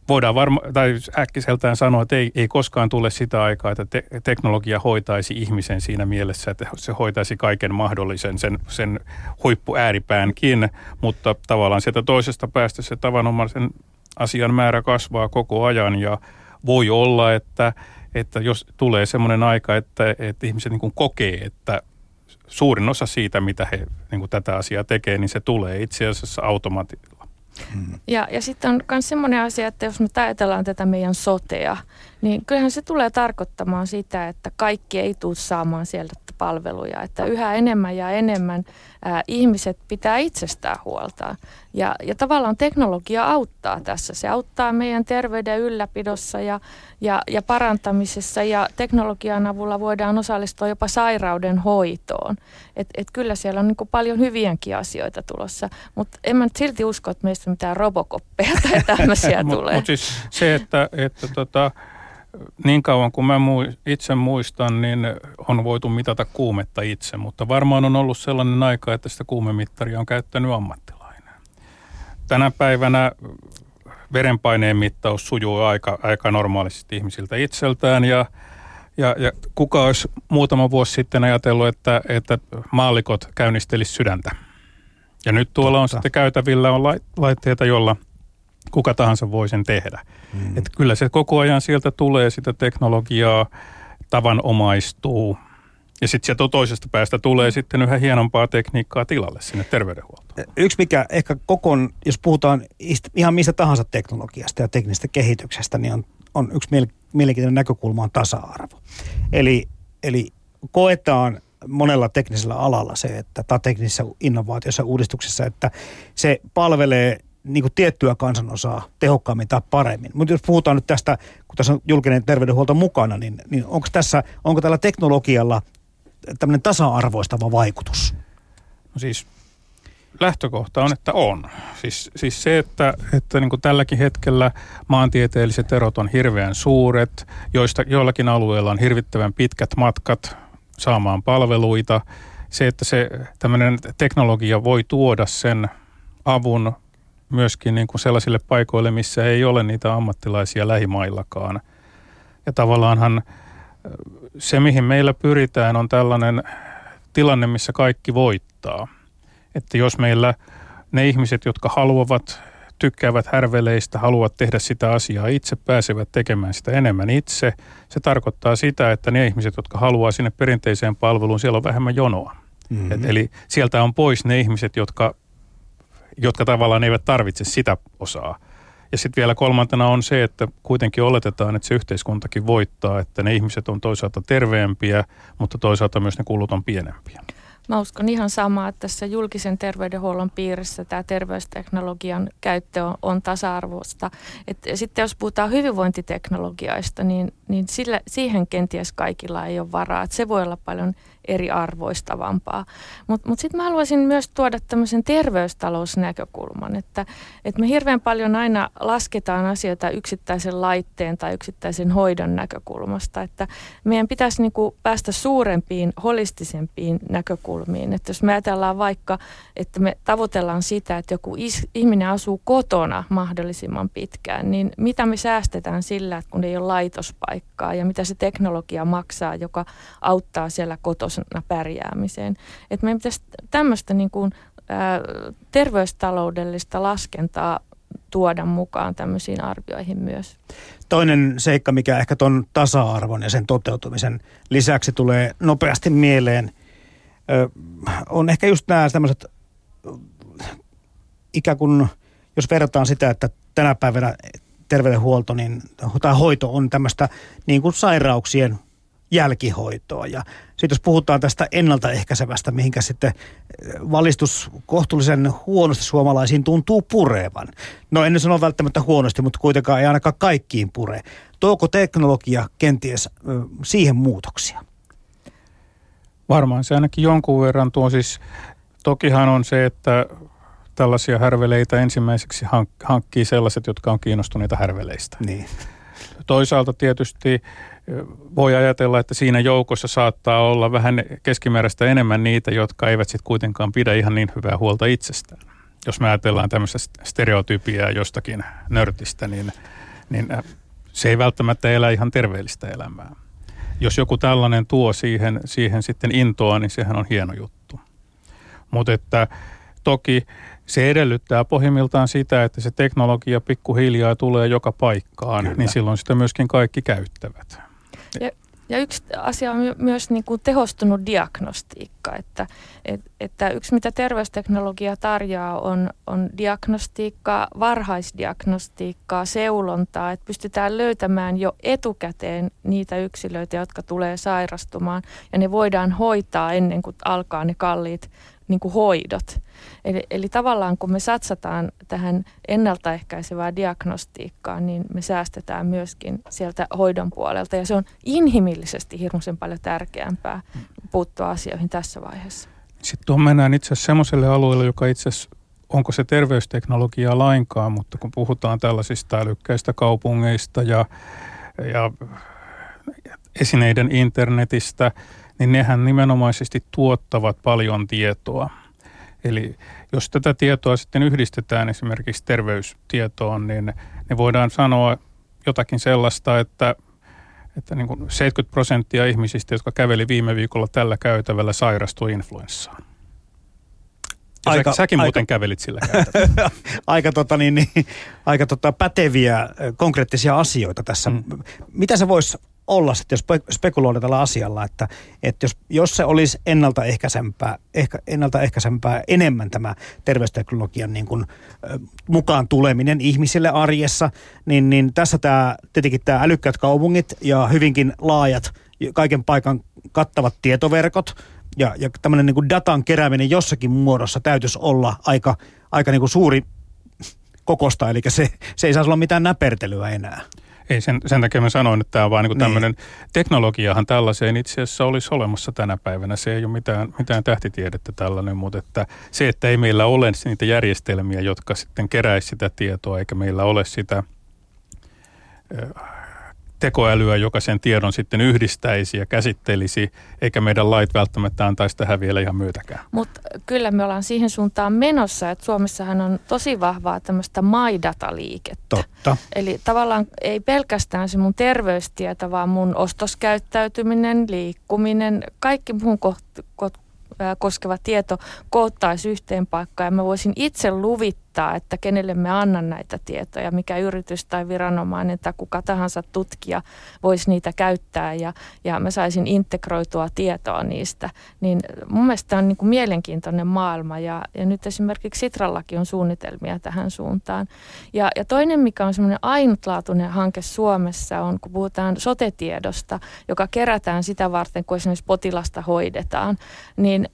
S3: voidaan varma, tai äkkiseltään sanoa, että ei, ei koskaan tule sitä aikaa, että te, teknologia hoitaisi ihmisen siinä mielessä, että se hoitaisi kaiken mahdollisen, sen, sen huippuääripäänkin, mutta tavallaan sieltä toisesta päästä se tavanomaisen asian määrä kasvaa koko ajan ja voi olla, että että jos tulee semmoinen aika, että, että ihmiset niin kokee, että suurin osa siitä, mitä he niin tätä asiaa tekee, niin se tulee itse asiassa automaatilla.
S4: Ja, ja sitten on myös semmoinen asia, että jos me ajatellaan tätä meidän sotea, niin kyllähän se tulee tarkoittamaan sitä, että kaikki ei tule saamaan sieltä palveluja, että yhä enemmän ja enemmän ää, ihmiset pitää itsestään huolta. Ja, ja tavallaan teknologia auttaa tässä. Se auttaa meidän terveyden ylläpidossa ja, ja, ja parantamisessa ja teknologian avulla voidaan osallistua jopa sairauden hoitoon. Et, et kyllä siellä on niin paljon hyviäkin asioita tulossa, mutta en mä silti usko, että meistä mitään robokoppeja tai tämmöisiä <laughs> tulee.
S3: Mutta mut siis se, että, että tota, niin kauan kuin mä itse muistan, niin on voitu mitata kuumetta itse, mutta varmaan on ollut sellainen aika, että sitä kuumemittaria on käyttänyt ammattilainen. Tänä päivänä verenpaineen mittaus sujuu aika, aika normaalisti ihmisiltä itseltään ja, ja, ja kuka olisi muutama vuosi sitten ajatellut, että, että maallikot käynnistelisivät sydäntä. Ja nyt tuolla Totta. on sitten käytävillä on laitteita, jolla kuka tahansa voi sen tehdä. Mm. Että kyllä se koko ajan sieltä tulee sitä teknologiaa, tavanomaistuu. Ja sitten sieltä toisesta päästä tulee sitten yhä hienompaa tekniikkaa tilalle sinne terveydenhuoltoon.
S2: Yksi mikä ehkä kokon, jos puhutaan ihan mistä tahansa teknologiasta ja teknisestä kehityksestä, niin on, on yksi mielenkiintoinen näkökulma on tasa-arvo. Eli, eli koetaan monella teknisellä alalla se, että tai teknisessä innovaatiossa uudistuksessa, että se palvelee niin kuin tiettyä kansanosaa tehokkaammin tai paremmin. Mutta jos puhutaan nyt tästä, kun tässä on julkinen terveydenhuolto mukana, niin, niin onko, tässä, onko tällä teknologialla tämmöinen tasa-arvoistava vaikutus?
S3: No siis lähtökohta on, että on. Siis, siis se, että, että niin kuin tälläkin hetkellä maantieteelliset erot on hirveän suuret, joista joillakin alueilla on hirvittävän pitkät matkat saamaan palveluita. Se, että se tämmöinen teknologia voi tuoda sen avun myöskin niin kuin sellaisille paikoille, missä ei ole niitä ammattilaisia lähimaillakaan. Ja tavallaanhan se, mihin meillä pyritään, on tällainen tilanne, missä kaikki voittaa. Että jos meillä ne ihmiset, jotka haluavat, tykkäävät härveleistä, haluavat tehdä sitä asiaa itse, pääsevät tekemään sitä enemmän itse, se tarkoittaa sitä, että ne ihmiset, jotka haluaa sinne perinteiseen palveluun, siellä on vähemmän jonoa. Mm-hmm. Et eli sieltä on pois ne ihmiset, jotka jotka tavallaan eivät tarvitse sitä osaa. Ja sitten vielä kolmantena on se, että kuitenkin oletetaan, että se yhteiskuntakin voittaa, että ne ihmiset on toisaalta terveempiä, mutta toisaalta myös ne kulut on pienempiä.
S4: Mä uskon ihan samaa, että tässä julkisen terveydenhuollon piirissä tämä terveysteknologian käyttö on, on tasa-arvoista. Et sitten jos puhutaan hyvinvointiteknologiaista, niin, niin sillä, siihen kenties kaikilla ei ole varaa. Et se voi olla paljon eriarvoistavampaa. Mutta mut sitten mä haluaisin myös tuoda tämmöisen terveystalousnäkökulman, että, että me hirveän paljon aina lasketaan asioita yksittäisen laitteen tai yksittäisen hoidon näkökulmasta, että meidän pitäisi niinku päästä suurempiin, holistisempiin näkökulmiin. Että jos me ajatellaan vaikka, että me tavoitellaan sitä, että joku is, ihminen asuu kotona mahdollisimman pitkään, niin mitä me säästetään sillä, että kun ei ole laitospaikkaa ja mitä se teknologia maksaa, joka auttaa siellä kotona semmoisena pärjäämiseen. Että meidän pitäisi tämmöistä niin kuin, ää, terveystaloudellista laskentaa tuoda mukaan tämmöisiin arvioihin myös.
S2: Toinen seikka, mikä ehkä tuon tasa-arvon ja sen toteutumisen lisäksi tulee nopeasti mieleen, on ehkä just nämä tämmöiset ikään kuin, jos verrataan sitä, että tänä päivänä terveydenhuolto niin, tai hoito on tämmöistä niin kuin sairauksien jälkihoitoa. Ja sitten jos puhutaan tästä ennaltaehkäisevästä, mihinkä sitten eh, valistus kohtuullisen huonosti suomalaisiin tuntuu purevan. No en sano välttämättä huonosti, mutta kuitenkaan ei ainakaan kaikkiin pure. Tuoko teknologia kenties siihen muutoksia?
S3: Varmaan se ainakin jonkun verran tuo siis, tokihan on se, että tällaisia härveleitä ensimmäiseksi hankkii sellaiset, jotka on kiinnostuneita härveleistä.
S2: Niin.
S3: Toisaalta tietysti voi ajatella, että siinä joukossa saattaa olla vähän keskimääräistä enemmän niitä, jotka eivät sitten kuitenkaan pidä ihan niin hyvää huolta itsestään. Jos me ajatellaan tämmöistä stereotypiaa jostakin nörtistä, niin, niin äh, se ei välttämättä elä ihan terveellistä elämää. Jos joku tällainen tuo siihen, siihen sitten intoa, niin sehän on hieno juttu. Mutta että toki se edellyttää pohjimmiltaan sitä, että se teknologia pikkuhiljaa tulee joka paikkaan, Kyllä. niin silloin sitä myöskin kaikki käyttävät.
S4: Ja, ja yksi asia on myös niin kuin tehostunut diagnostiikka, että, et, että yksi mitä terveysteknologia tarjoaa on, on diagnostiikkaa, varhaisdiagnostiikkaa, seulontaa, että pystytään löytämään jo etukäteen niitä yksilöitä, jotka tulee sairastumaan ja ne voidaan hoitaa ennen kuin alkaa ne kalliit niin kuin hoidot. Eli, eli tavallaan kun me satsataan tähän ennaltaehkäisevään diagnostiikkaan, niin me säästetään myöskin sieltä hoidon puolelta. Ja se on inhimillisesti hirmuisen paljon tärkeämpää puuttua asioihin tässä vaiheessa.
S3: Sitten tuon mennään itse asiassa semmoiselle alueelle, joka itse asiassa onko se terveysteknologia lainkaan, mutta kun puhutaan tällaisista älykkäistä kaupungeista ja ja esineiden internetistä, niin nehän nimenomaisesti tuottavat paljon tietoa. Eli jos tätä tietoa sitten yhdistetään esimerkiksi terveystietoon, niin, niin voidaan sanoa jotakin sellaista, että, että niin kuin 70 prosenttia ihmisistä, jotka käveli viime viikolla tällä käytävällä, sairastui influenssaan. Ja aika, sä, säkin aika, muuten kävelit sillä <laughs>
S2: aika, tota, niin, niin, aika tota, päteviä konkreettisia asioita tässä. Mm. Mitä se voisi olla sitten, jos spekuloidaan tällä asialla, että, että jos, jos se olisi ennaltaehkäisempää, ehkä, ennaltaehkäisempää enemmän tämä terveysteknologian niin kuin, mukaan tuleminen ihmisille arjessa, niin, niin tässä tämä, tietenkin tämä älykkäät kaupungit ja hyvinkin laajat kaiken paikan kattavat tietoverkot ja, ja tämmöinen niin kuin datan kerääminen jossakin muodossa täytyisi olla aika, aika niin kuin suuri kokosta, eli se, se ei saisi olla mitään näpertelyä enää.
S3: Ei, sen, sen takia mä sanoin, että tämä on vaan niin tämmöinen, niin. teknologiahan tällaiseen itse asiassa olisi olemassa tänä päivänä. Se ei ole mitään, mitään tähtitiedettä tällainen, mutta että se, että ei meillä ole niitä järjestelmiä, jotka sitten keräisi sitä tietoa, eikä meillä ole sitä tekoälyä, joka sen tiedon sitten yhdistäisi ja käsittelisi, eikä meidän lait välttämättä antaisi tähän vielä ihan myötäkään.
S4: Mutta kyllä me ollaan siihen suuntaan menossa, että Suomessahan on tosi vahvaa tämmöistä maidata-liikettä.
S2: Totta.
S4: Eli tavallaan ei pelkästään se mun terveystieto, vaan mun ostoskäyttäytyminen, liikkuminen, kaikki muun koskeva tieto koottaisi yhteen paikkaan ja mä voisin itse luvittaa, että kenelle me annan näitä tietoja, mikä yritys tai viranomainen tai kuka tahansa tutkija voisi niitä käyttää ja, ja mä saisin integroitua tietoa niistä. Niin mun mielestä on niin kuin mielenkiintoinen maailma ja, ja nyt esimerkiksi Sitrallakin on suunnitelmia tähän suuntaan. Ja, ja toinen, mikä on semmoinen ainutlaatuinen hanke Suomessa on, kun puhutaan sotetiedosta, joka kerätään sitä varten, kun esimerkiksi potilasta hoidetaan, niin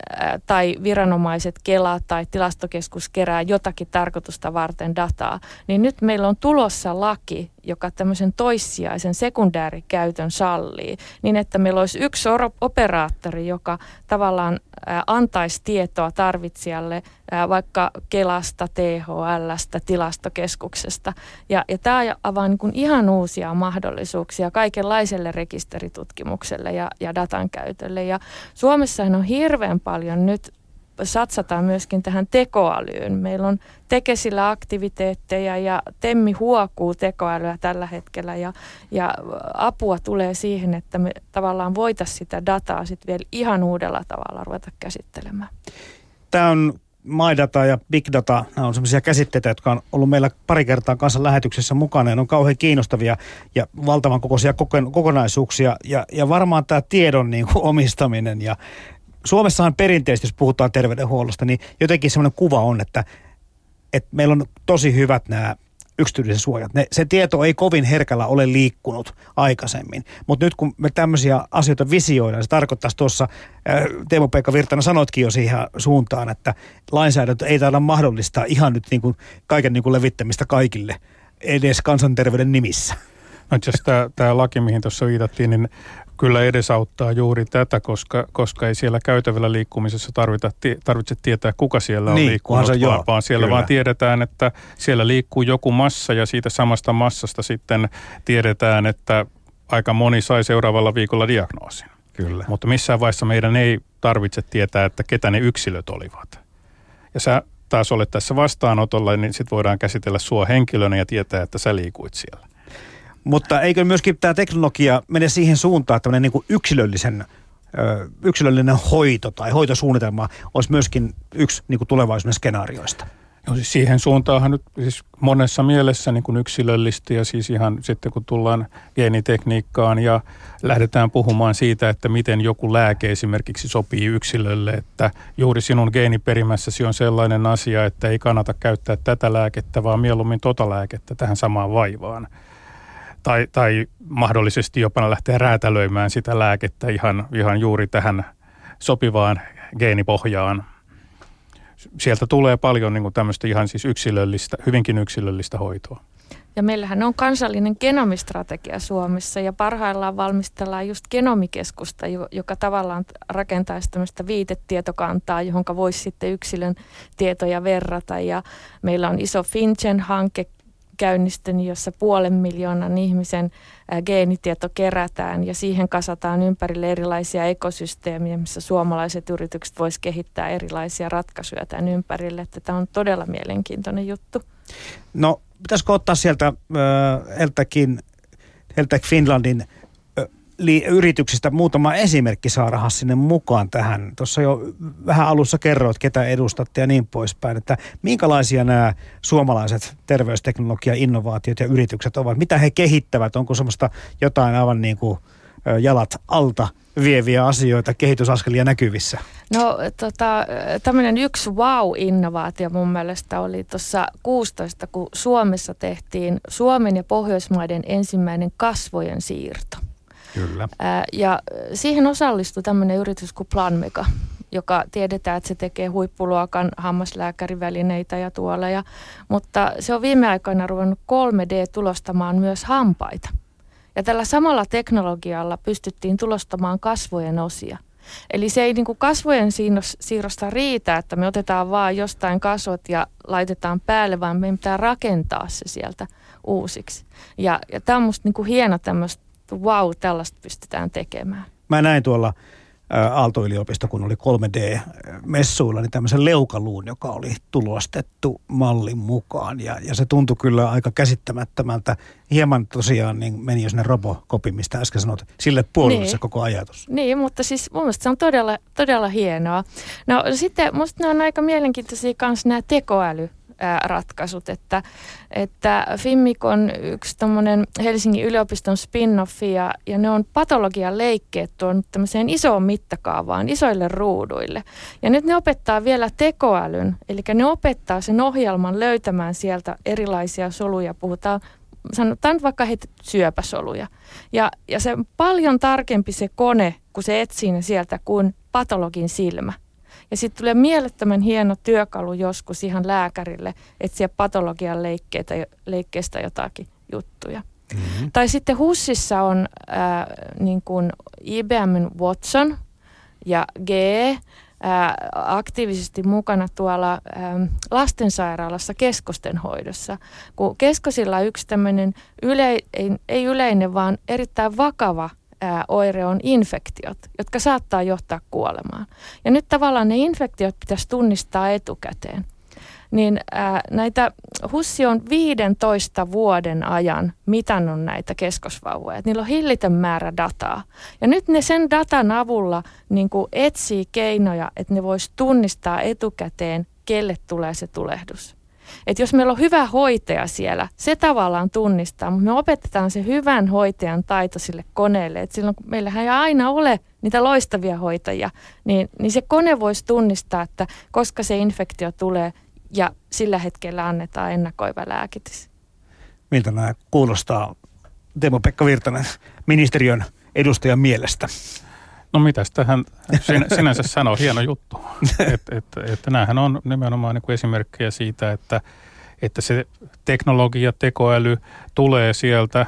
S4: tai viranomaiset Kela tai tilastokeskus kerää jotakin tarkoitusta varten dataa, niin nyt meillä on tulossa laki, joka tämmöisen toissijaisen sekundäärikäytön sallii, niin että meillä olisi yksi operaattori, joka tavallaan antaisi tietoa tarvitsijalle vaikka Kelasta, THLstä, tilastokeskuksesta. Ja, ja tämä avaa niin kuin ihan uusia mahdollisuuksia kaikenlaiselle rekisteritutkimukselle ja, ja datan käytölle. Ja Suomessa on hirveän paljon nyt satsataan myöskin tähän tekoälyyn. Meillä on tekesillä aktiviteetteja ja Temmi huokuu tekoälyä tällä hetkellä ja, ja apua tulee siihen, että me tavallaan voitaisiin sitä dataa sitten vielä ihan uudella tavalla ruveta käsittelemään.
S2: Tämä on My Data ja Big Data, nämä on sellaisia käsitteitä, jotka on ollut meillä pari kertaa kanssa lähetyksessä mukana ja ne on kauhean kiinnostavia ja valtavan kokoisia kokonaisuuksia ja, ja varmaan tämä tiedon niin kuin, omistaminen ja Suomessahan perinteisesti, jos puhutaan terveydenhuollosta, niin jotenkin semmoinen kuva on, että, että meillä on tosi hyvät nämä yksityisen suojat. Ne, se tieto ei kovin herkällä ole liikkunut aikaisemmin. Mutta nyt kun me tämmöisiä asioita visioidaan, se tarkoittaisi tuossa, äh, Teemu-Pekka Virtanen sanoitkin jo siihen suuntaan, että lainsäädäntö ei taida mahdollistaa ihan nyt niin kuin kaiken niin kuin levittämistä kaikille, edes kansanterveyden nimissä.
S3: No tämä laki, mihin tuossa viitattiin, niin kyllä edesauttaa juuri tätä, koska, koska ei siellä käytävällä liikkumisessa tarvita, tarvitse tietää, kuka siellä on niin, liikkunut, vaan, joo, vaan siellä kyllä. vaan tiedetään, että siellä liikkuu joku massa ja siitä samasta massasta sitten tiedetään, että aika moni sai seuraavalla viikolla diagnoosin.
S2: Kyllä.
S3: Mutta missään vaiheessa meidän ei tarvitse tietää, että ketä ne yksilöt olivat. Ja sä taas olet tässä vastaanotolla, niin sitten voidaan käsitellä sua henkilönä ja tietää, että sä liikuit siellä.
S2: Mutta eikö myöskin tämä teknologia mene siihen suuntaan, että niin kuin yksilöllisen yksilöllinen hoito tai hoitosuunnitelma olisi myöskin yksi niin kuin tulevaisuuden skenaarioista?
S3: Joo, siis siihen suuntaanhan nyt siis monessa mielessä niin kuin yksilöllistä ja siis ihan sitten kun tullaan geenitekniikkaan ja lähdetään puhumaan siitä, että miten joku lääke esimerkiksi sopii yksilölle, että juuri sinun geeniperimässäsi on sellainen asia, että ei kannata käyttää tätä lääkettä, vaan mieluummin tota lääkettä tähän samaan vaivaan tai, tai mahdollisesti jopa lähteä räätälöimään sitä lääkettä ihan, ihan juuri tähän sopivaan geenipohjaan. Sieltä tulee paljon niin kuin tämmöistä ihan siis yksilöllistä, hyvinkin yksilöllistä hoitoa.
S4: Ja meillähän on kansallinen genomistrategia Suomessa ja parhaillaan valmistellaan just genomikeskusta, joka tavallaan rakentaisi tämmöistä viitetietokantaa, johon voisi sitten yksilön tietoja verrata. Ja meillä on iso FinGen-hanke käynnistynyt, jossa puolen miljoonan ihmisen geenitieto kerätään ja siihen kasataan ympärille erilaisia ekosysteemiä, missä suomalaiset yritykset voisivat kehittää erilaisia ratkaisuja tämän ympärille. Että tämä on todella mielenkiintoinen juttu.
S2: No, pitäisikö ottaa sieltä äh, Eltäkin, Eltäk Finlandin li- yrityksistä muutama esimerkki saada sinne mukaan tähän. Tuossa jo vähän alussa kerroit, ketä edustatte ja niin poispäin, että minkälaisia nämä suomalaiset terveysteknologia, innovaatiot ja yritykset ovat, mitä he kehittävät, onko semmoista jotain aivan niin kuin jalat alta vieviä asioita, kehitysaskelia näkyvissä?
S4: No tota, tämmöinen yksi wow-innovaatio mun mielestä oli tuossa 16, kun Suomessa tehtiin Suomen ja Pohjoismaiden ensimmäinen kasvojen siirto.
S2: Kyllä.
S4: Ja siihen osallistui tämmöinen yritys kuin Planmega, joka tiedetään, että se tekee huippuluokan hammaslääkärivälineitä ja tuoleja, mutta se on viime aikoina ruvennut 3D-tulostamaan myös hampaita. Ja tällä samalla teknologialla pystyttiin tulostamaan kasvojen osia. Eli se ei niin kuin kasvojen siirrosta riitä, että me otetaan vaan jostain kasvot ja laitetaan päälle, vaan meidän pitää rakentaa se sieltä uusiksi. Ja, ja tämä on musta niin kuin hieno tämmöistä wow, tällaista pystytään tekemään.
S2: Mä näin tuolla Aalto-yliopisto, kun oli 3D-messuilla, niin tämmöisen leukaluun, joka oli tulostettu mallin mukaan. Ja, ja se tuntui kyllä aika käsittämättömältä. Hieman tosiaan niin meni jo sinne Robokopi, mistä äsken sanoit, sille puolelle niin. se koko ajatus.
S4: Niin, mutta siis mun mielestä se on todella, todella hienoa. No sitten musta ne on aika mielenkiintoisia myös nämä tekoäly ratkaisut, että, että FIMMIK on yksi Helsingin yliopiston spin-offi ja, ja ne on patologian leikkeet tuonut tämmöiseen isoon mittakaavaan, isoille ruuduille. Ja nyt ne opettaa vielä tekoälyn, eli ne opettaa sen ohjelman löytämään sieltä erilaisia soluja, puhutaan sanotaan vaikka heitä syöpäsoluja. Ja, ja se on paljon tarkempi se kone, kun se etsii ne sieltä, kuin patologin silmä. Ja sitten tulee mielettömän hieno työkalu joskus ihan lääkärille etsiä patologian leikkeitä, leikkeestä jotakin juttuja. Mm-hmm. Tai sitten HUSissa on äh, niin kuin IBM Watson ja G äh, aktiivisesti mukana tuolla äh, lastensairaalassa keskosten hoidossa. Kun keskosilla yksi tämmöinen yle, ei, ei yleinen, vaan erittäin vakava – ää, oire on infektiot, jotka saattaa johtaa kuolemaan. Ja nyt tavallaan ne infektiot pitäisi tunnistaa etukäteen. Niin ää, näitä Hussi on 15 vuoden ajan mitannut näitä keskosvauvoja. Niillä on hillitön määrä dataa. Ja nyt ne sen datan avulla niin etsii keinoja, että ne vois tunnistaa etukäteen, kelle tulee se tulehdus. Että jos meillä on hyvä hoitaja siellä, se tavallaan tunnistaa, mutta me opetetaan se hyvän hoitajan taito sille koneelle. Että silloin kun meillähän ei aina ole niitä loistavia hoitajia, niin, niin se kone voisi tunnistaa, että koska se infektio tulee ja sillä hetkellä annetaan ennakoiva lääkitys.
S2: Miltä nämä kuulostaa Teemo-Pekka Virtanen ministeriön edustajan mielestä?
S3: No mitäs tähän sinänsä sanoo, hieno juttu. <laughs> Että et, et, näähän on nimenomaan niin esimerkkejä siitä, että, että se teknologia, tekoäly tulee sieltä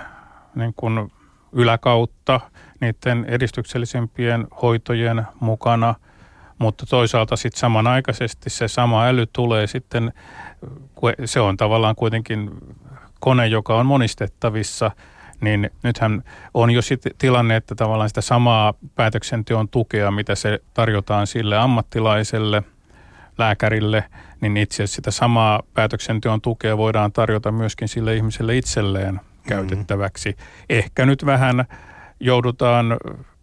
S3: niin kuin yläkautta niiden edistyksellisimpien hoitojen mukana, mutta toisaalta sitten samanaikaisesti se sama äly tulee sitten, se on tavallaan kuitenkin kone, joka on monistettavissa – niin nythän on jo sit tilanne, että tavallaan sitä samaa päätöksenteon tukea, mitä se tarjotaan sille ammattilaiselle, lääkärille, niin itse asiassa sitä samaa päätöksenteon tukea voidaan tarjota myöskin sille ihmiselle itselleen mm-hmm. käytettäväksi. Mm. Ehkä nyt vähän joudutaan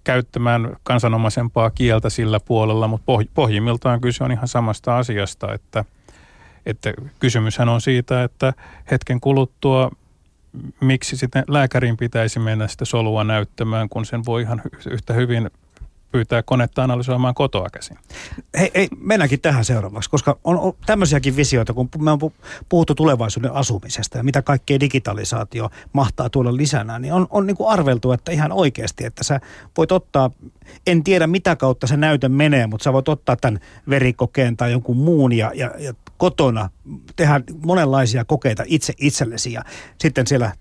S3: käyttämään kansanomaisempaa kieltä sillä puolella, mutta pohjimmiltaan kyse on ihan samasta asiasta, että, että kysymyshän on siitä, että hetken kuluttua miksi sitten lääkärin pitäisi mennä sitä solua näyttämään, kun sen voi ihan yhtä hyvin pyytää konetta analysoimaan kotoa käsin.
S2: Hei, hei mennäänkin tähän seuraavaksi, koska on, on tämmöisiäkin visioita, kun me on puhuttu tulevaisuuden asumisesta ja mitä kaikkea digitalisaatio mahtaa tuolla lisänä, niin on, on niin kuin arveltu, että ihan oikeasti, että sä voit ottaa, en tiedä mitä kautta se näyte menee, mutta sä voit ottaa tämän verikokeen tai jonkun muun ja, ja, ja kotona tehdä monenlaisia kokeita itse itsellesi ja sitten siellä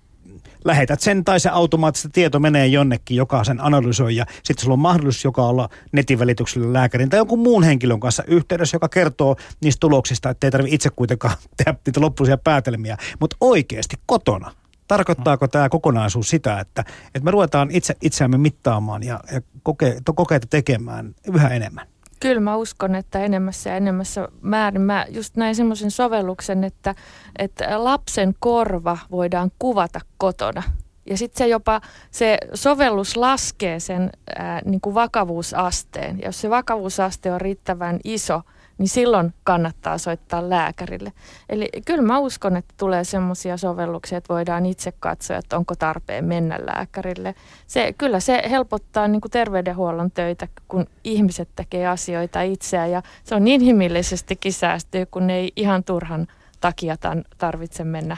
S2: lähetät sen tai se automaattisesti tieto menee jonnekin, joka sen analysoi ja sitten sulla on mahdollisuus joka olla netin välityksellä lääkärin tai jonkun muun henkilön kanssa yhteydessä, joka kertoo niistä tuloksista, että ei tarvitse itse kuitenkaan <laughs> tehdä niitä loppuisia päätelmiä, mutta oikeasti kotona. Tarkoittaako tämä kokonaisuus sitä, että, että me ruvetaan itse itseämme mittaamaan ja, ja koke, kokeita tekemään yhä enemmän?
S4: Kyllä mä uskon, että enemmässä ja enemmässä määrin. Mä just näin semmoisen sovelluksen, että, että lapsen korva voidaan kuvata kotona. Ja sitten se jopa, se sovellus laskee sen ää, niin kuin vakavuusasteen. Ja jos se vakavuusaste on riittävän iso, niin silloin kannattaa soittaa lääkärille. Eli kyllä mä uskon, että tulee semmoisia sovelluksia, että voidaan itse katsoa, että onko tarpeen mennä lääkärille. Se, kyllä se helpottaa niin kuin terveydenhuollon töitä, kun ihmiset tekee asioita itseään ja se on inhimillisestikin säästyy, kun ei ihan turhan takia tarvitse mennä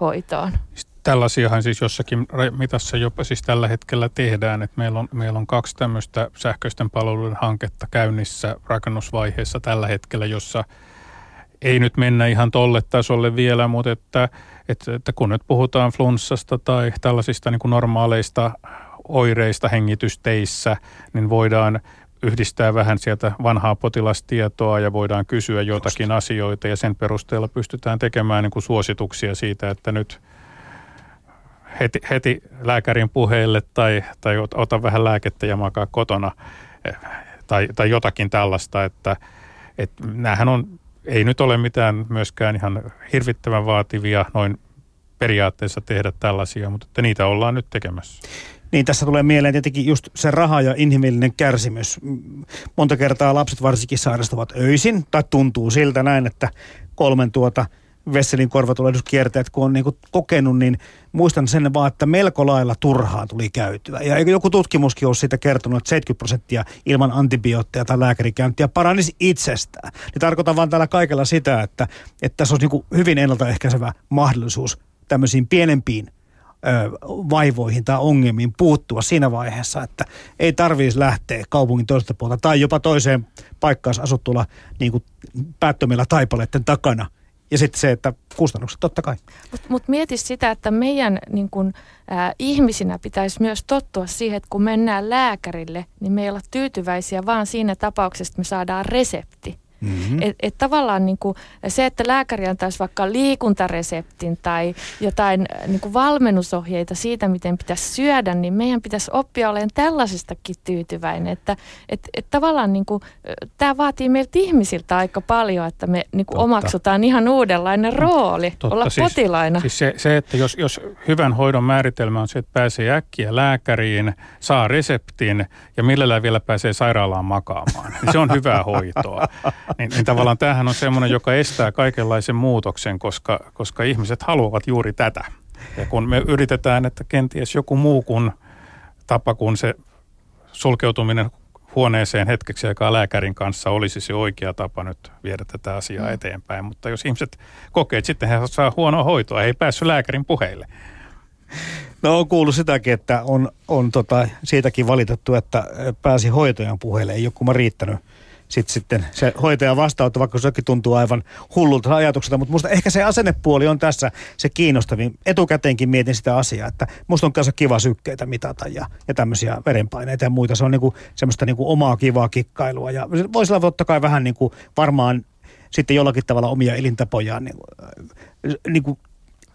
S4: hoitoon.
S3: Tällaisiahan siis jossakin mitassa jopa siis tällä hetkellä tehdään, että meillä on, meillä on kaksi tämmöistä sähköisten palveluiden hanketta käynnissä rakennusvaiheessa tällä hetkellä, jossa ei nyt mennä ihan tolle tasolle vielä, mutta että, että, että kun nyt puhutaan flunssasta tai tällaisista niin kuin normaaleista oireista hengitysteissä, niin voidaan yhdistää vähän sieltä vanhaa potilastietoa ja voidaan kysyä jotakin asioita ja sen perusteella pystytään tekemään niin kuin suosituksia siitä, että nyt – heti, heti lääkärin puheille tai, tai ota vähän lääkettä ja makaa kotona eh, tai, tai jotakin tällaista, että, että näähän on, ei nyt ole mitään myöskään ihan hirvittävän vaativia noin periaatteessa tehdä tällaisia, mutta että niitä ollaan nyt tekemässä.
S2: Niin tässä tulee mieleen tietenkin just se raha ja inhimillinen kärsimys. Monta kertaa lapset varsinkin sairastuvat öisin, tai tuntuu siltä näin, että kolmen tuota – Vesselin korvatulehdus kun on niin kuin kokenut, niin muistan sen vaan, että melko lailla turhaan tuli käytyä. Ja joku tutkimuskin olisi siitä kertonut, että 70 prosenttia ilman antibiootteja tai lääkärikäyntiä paranisi itsestään. Niin tarkoitan vaan tällä kaikella sitä, että, että tässä on niin hyvin ennaltaehkäisevä mahdollisuus tämmöisiin pienempiin vaivoihin tai ongelmiin puuttua siinä vaiheessa, että ei tarvitsisi lähteä kaupungin toiselta puolta tai jopa toiseen paikkaan asuttulla niin päättömillä taipaleiden takana ja sitten se, että kustannukset totta kai.
S4: Mutta mut mieti sitä, että meidän niin kun, ä, ihmisinä pitäisi myös tottua siihen, että kun mennään lääkärille, niin me ei olla tyytyväisiä vaan siinä tapauksessa, että me saadaan resepti. Mm-hmm. Että et tavallaan niin kuin se, että lääkäri antaisi vaikka liikuntareseptin tai jotain niin kuin valmennusohjeita siitä, miten pitäisi syödä, niin meidän pitäisi oppia olemaan tällaisestakin tyytyväinen. Että et, et tavallaan niin kuin, tämä vaatii meiltä ihmisiltä aika paljon, että me niin kuin omaksutaan ihan uudenlainen rooli, Totta. olla siis, potilaina.
S3: Siis se, se, että jos, jos hyvän hoidon määritelmä on se, että pääsee äkkiä lääkäriin, saa reseptin ja millään vielä pääsee sairaalaan makaamaan, niin se on hyvää hoitoa. <laughs> Niin, niin tavallaan tämähän on semmoinen, joka estää kaikenlaisen muutoksen, koska, koska ihmiset haluavat juuri tätä. Ja kun me yritetään, että kenties joku muu kuin tapa kuin se sulkeutuminen huoneeseen hetkeksi aikaa lääkärin kanssa olisi se oikea tapa nyt viedä tätä asiaa mm. eteenpäin. Mutta jos ihmiset kokee, että sitten he saa huonoa hoitoa, ei päässyt lääkärin puheille.
S2: No on kuullut sitäkin, että on, on tota, siitäkin valitettu, että pääsi hoitajan puheille. Ei kuma riittänyt sit, sitten se hoitaja vastaanotto, vaikka sekin tuntuu aivan hullulta ajatukselta, mutta musta ehkä se asennepuoli on tässä se kiinnostavin. Etukäteenkin mietin sitä asiaa, että musta on kanssa kiva sykkeitä mitata ja, ja tämmöisiä verenpaineita ja muita. Se on niinku semmoista niinku omaa kivaa kikkailua ja voisi olla totta kai vähän niinku varmaan sitten jollakin tavalla omia elintapojaan niinku, niinku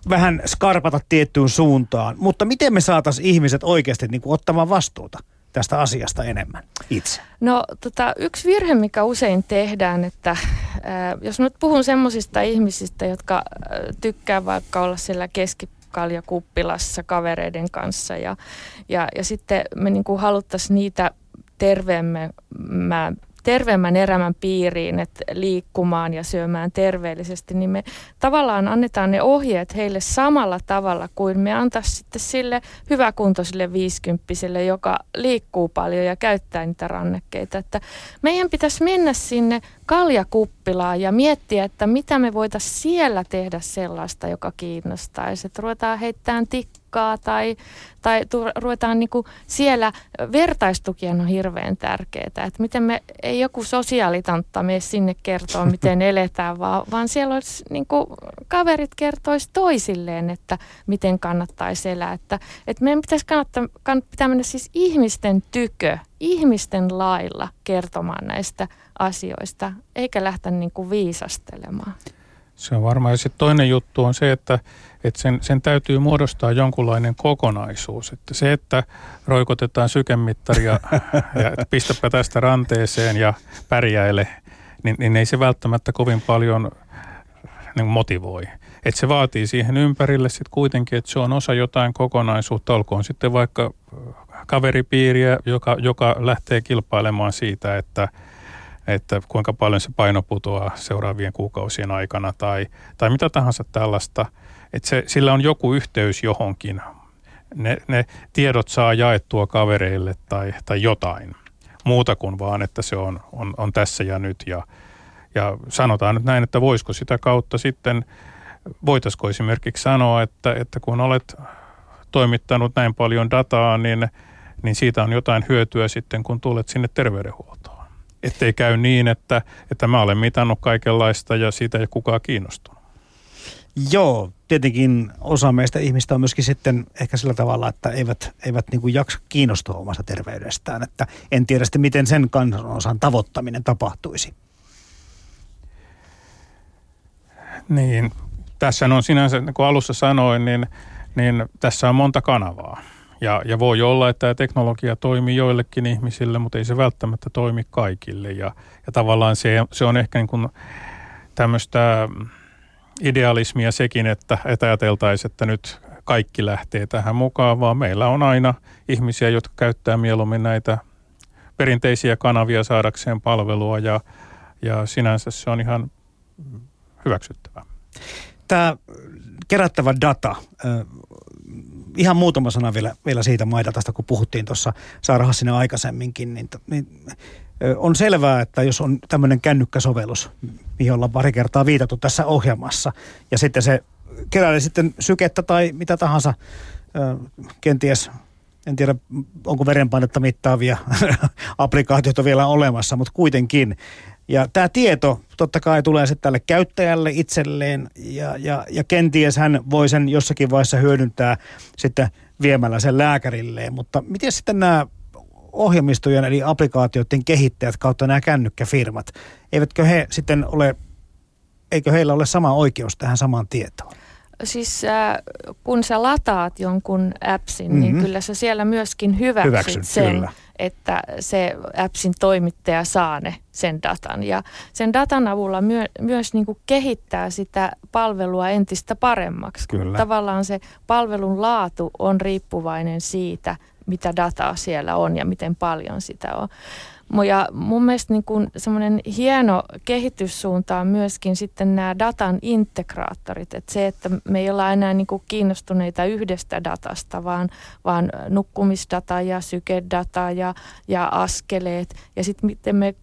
S2: vähän skarpata tiettyyn suuntaan. Mutta miten me saataisiin ihmiset oikeasti niinku ottamaan vastuuta? Tästä asiasta enemmän itse?
S4: No tota, yksi virhe, mikä usein tehdään, että ää, jos nyt puhun semmoisista ihmisistä, jotka ää, tykkää vaikka olla siellä keskikaljakuppilassa kavereiden kanssa ja, ja, ja sitten me niin haluttaisiin niitä terveemmä terveemmän elämän piiriin, että liikkumaan ja syömään terveellisesti, niin me tavallaan annetaan ne ohjeet heille samalla tavalla kuin me antaisi sitten sille hyväkuntoiselle viisikymppiselle, joka liikkuu paljon ja käyttää niitä rannekkeita. Että meidän pitäisi mennä sinne kaljakuppilaan ja miettiä, että mitä me voitaisiin siellä tehdä sellaista, joka kiinnostaisi. Että ruvetaan heittämään tikkaa porukkaa tai, tai tu, ruvetaan niin kuin siellä, vertaistukien on hirveän tärkeää, että miten me, ei joku sosiaalitantta mene sinne kertoa, miten <laughs> eletään, vaan, vaan siellä olisi niin kuin kaverit kertoisi toisilleen, että miten kannattaisi elää, että, että meidän pitäisi kannattaa, kann, pitää mennä siis ihmisten tykö, ihmisten lailla kertomaan näistä asioista, eikä lähteä niin kuin viisastelemaan.
S3: Se on varmaan. Ja sitten toinen juttu on se, että, että sen, sen täytyy muodostaa jonkunlainen kokonaisuus. Että se, että roikotetaan sykemittaria ja <laughs> pistäpä tästä ranteeseen ja pärjäile, niin, niin ei se välttämättä kovin paljon niin motivoi. Että se vaatii siihen ympärille sitten kuitenkin, että se on osa jotain kokonaisuutta, olkoon sitten vaikka kaveripiiriä, joka, joka lähtee kilpailemaan siitä, että – että kuinka paljon se paino putoaa seuraavien kuukausien aikana tai, tai mitä tahansa tällaista. Että se, sillä on joku yhteys johonkin. Ne, ne tiedot saa jaettua kavereille tai, tai jotain muuta kuin vaan, että se on, on, on tässä ja nyt. Ja, ja sanotaan nyt näin, että voisiko sitä kautta sitten, voitaisiko esimerkiksi sanoa, että, että kun olet toimittanut näin paljon dataa, niin, niin siitä on jotain hyötyä sitten, kun tulet sinne terveydenhuoltoon ettei käy niin, että, että mä olen mitannut kaikenlaista ja siitä ei kukaan kiinnostunut.
S2: Joo, tietenkin osa meistä ihmistä on myöskin sitten ehkä sillä tavalla, että eivät, eivät niin kuin jaksa kiinnostua omasta terveydestään. Että en tiedä sitten, miten sen kansanosan tavoittaminen tapahtuisi.
S3: Niin, tässä on sinänsä, kuin alussa sanoin, niin, niin tässä on monta kanavaa. Ja, ja voi olla, että tämä teknologia toimii joillekin ihmisille, mutta ei se välttämättä toimi kaikille. Ja, ja tavallaan se, se on ehkä niin kuin tämmöistä idealismia sekin, että, että ajateltaisiin, että nyt kaikki lähtee tähän mukaan, vaan meillä on aina ihmisiä, jotka käyttää mieluummin näitä perinteisiä kanavia saadakseen palvelua ja, ja sinänsä se on ihan hyväksyttävää.
S2: Tämä kerättävä data, ihan muutama sana vielä, vielä siitä maidatasta, kun puhuttiin tuossa Saara Hassinen aikaisemminkin, niin, niin on selvää, että jos on tämmöinen kännykkäsovellus, mihin ollaan pari kertaa viitattu tässä ohjelmassa, ja sitten se kerää sitten sykettä tai mitä tahansa, kenties en tiedä, onko verenpainetta mittaavia <laughs> applikaatioita vielä olemassa, mutta kuitenkin, ja tämä tieto totta kai tulee sitten tälle käyttäjälle itselleen ja, ja, ja kenties hän voi sen jossakin vaiheessa hyödyntää sitten viemällä sen lääkärilleen. Mutta miten sitten nämä ohjelmistojen eli applikaatioiden kehittäjät kautta nämä kännykkäfirmat, eivätkö he sitten ole, eikö heillä ole sama oikeus tähän samaan tietoon?
S4: Siis äh, kun sä lataat jonkun appsin, mm-hmm. niin mhm. kyllä sä siellä myöskin hyväksyt, hyväksyt sen. Kyllä että se appsin toimittaja saa ne sen datan. Ja sen datan avulla myö, myös niin kuin kehittää sitä palvelua entistä paremmaksi. Kyllä. Tavallaan se palvelun laatu on riippuvainen siitä, mitä dataa siellä on ja miten paljon sitä on. Ja mun mielestä niin kuin semmoinen hieno kehityssuunta on myöskin sitten nämä datan integraattorit. Että se, että me ei olla enää niin kuin kiinnostuneita yhdestä datasta, vaan, vaan nukkumisdata ja sykedata ja, ja askeleet. Ja sitten miten me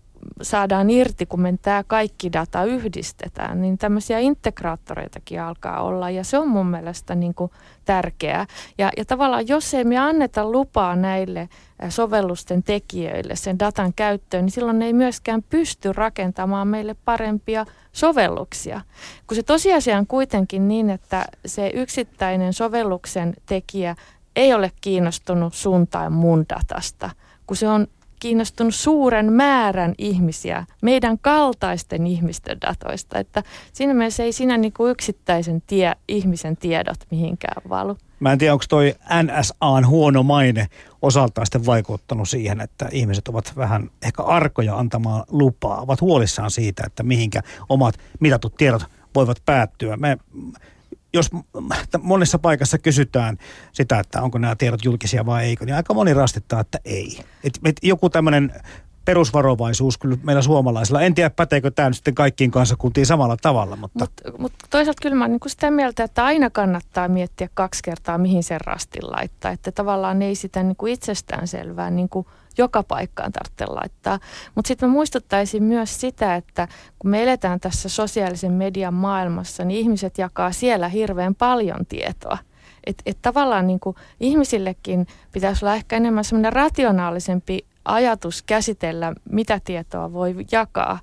S4: saadaan irti, kun me tämä kaikki data yhdistetään, niin tämmöisiä integraattoreitakin alkaa olla ja se on mun mielestä niin kuin tärkeää. Ja, ja tavallaan jos ei me anneta lupaa näille sovellusten tekijöille sen datan käyttöön, niin silloin ne ei myöskään pysty rakentamaan meille parempia sovelluksia. Kun se tosiasia on kuitenkin niin, että se yksittäinen sovelluksen tekijä ei ole kiinnostunut sun tai mun datasta, kun se on kiinnostunut suuren määrän ihmisiä, meidän kaltaisten ihmisten datoista. Että siinä mielessä ei siinä niin kuin yksittäisen tie, ihmisen tiedot mihinkään valu.
S2: Mä en tiedä, onko toi NSAn huono maine osaltaan sitten vaikuttanut siihen, että ihmiset ovat vähän ehkä arkoja antamaan lupaa, ovat huolissaan siitä, että mihinkä omat mitatut tiedot voivat päättyä. Me jos monessa paikassa kysytään sitä, että onko nämä tiedot julkisia vai eikö, niin aika moni rastittaa, että ei. Et, et joku tämmöinen perusvarovaisuus kyllä meillä suomalaisilla. En tiedä, päteekö tämä sitten kaikkiin kansakuntiin samalla tavalla. Mutta
S4: Mut, mut toisaalta kyllä mä olen niin sitä mieltä, että aina kannattaa miettiä kaksi kertaa, mihin sen rastin laittaa. Että tavallaan ei sitä niin kuin itsestäänselvää niin kuin joka paikkaan tarvitse laittaa. Mutta sitten mä muistuttaisin myös sitä, että kun me eletään tässä sosiaalisen median maailmassa, niin ihmiset jakaa siellä hirveän paljon tietoa. Että et tavallaan niin kuin ihmisillekin pitäisi olla ehkä enemmän semmoinen rationaalisempi ajatus käsitellä, mitä tietoa voi jakaa,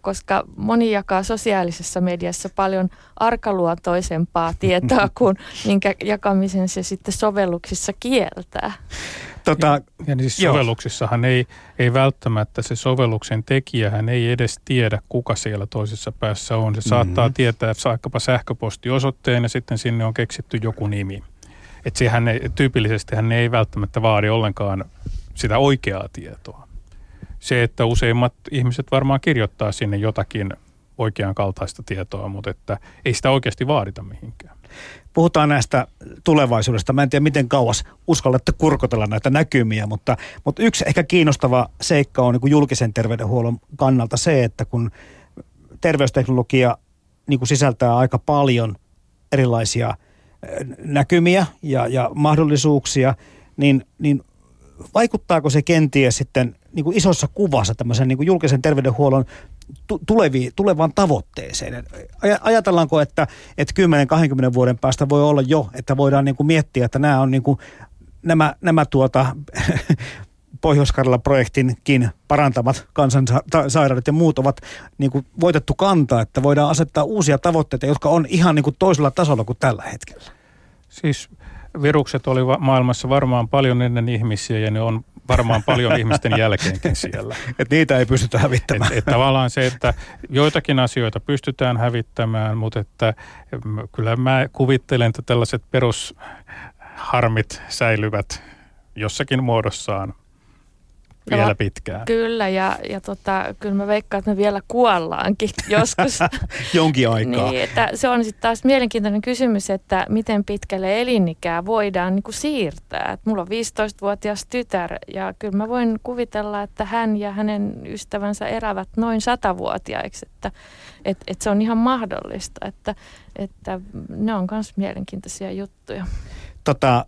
S4: koska moni jakaa sosiaalisessa mediassa paljon arkaluontoisempaa tietoa <laughs> kuin minkä jakamisen se sitten sovelluksissa kieltää.
S3: Tota, ja, niin siis sovelluksissahan ei, ei välttämättä se sovelluksen tekijähän ei edes tiedä, kuka siellä toisessa päässä on. Se mm-hmm. saattaa tietää vaikkapa sähköpostiosoitteen ja sitten sinne on keksitty joku nimi. Että sehän ei, tyypillisesti hän ei välttämättä vaadi ollenkaan sitä oikeaa tietoa. Se, että useimmat ihmiset varmaan kirjoittaa sinne jotakin oikean kaltaista tietoa, mutta että ei sitä oikeasti vaadita mihinkään.
S2: Puhutaan näistä tulevaisuudesta. Mä en tiedä, miten kauas uskallatte kurkotella näitä näkymiä, mutta, mutta yksi ehkä kiinnostava seikka on niin julkisen terveydenhuollon kannalta se, että kun terveysteknologia niin kuin sisältää aika paljon erilaisia näkymiä ja, ja mahdollisuuksia, niin, niin vaikuttaako se kenties sitten niin kuin isossa kuvassa tämmöisen niin kuin julkisen terveydenhuollon tuleviin, tulevaan tavoitteeseen? Ajatellaanko, että, että 10-20 vuoden päästä voi olla jo, että voidaan niin kuin miettiä, että nämä on niin kuin, nämä, nämä tuota, <laughs> pohjois projektinkin parantamat kansansairaudet ja muut ovat niin kuin voitettu kantaa, että voidaan asettaa uusia tavoitteita, jotka on ihan niin kuin toisella tasolla kuin tällä hetkellä.
S3: Siis virukset oli maailmassa varmaan paljon ennen ihmisiä ja ne on varmaan paljon <laughs> ihmisten jälkeenkin siellä.
S2: Et niitä ei pystytä hävittämään.
S3: Et, et tavallaan se, että joitakin asioita pystytään hävittämään, mutta että kyllä mä kuvittelen, että tällaiset perusharmit säilyvät jossakin muodossaan vielä pitkään.
S4: Kyllä, ja, ja tota, kyllä mä veikkaan, että me vielä kuollaankin <laughs> joskus. <laughs>
S2: Jonkin aikaa.
S4: niin, että se on sitten taas mielenkiintoinen kysymys, että miten pitkälle elinikää voidaan niin kuin siirtää. Et mulla on 15-vuotias tytär, ja kyllä mä voin kuvitella, että hän ja hänen ystävänsä elävät noin satavuotiaiksi, että et, et se on ihan mahdollista, että, että ne on myös mielenkiintoisia juttuja.
S2: Tota,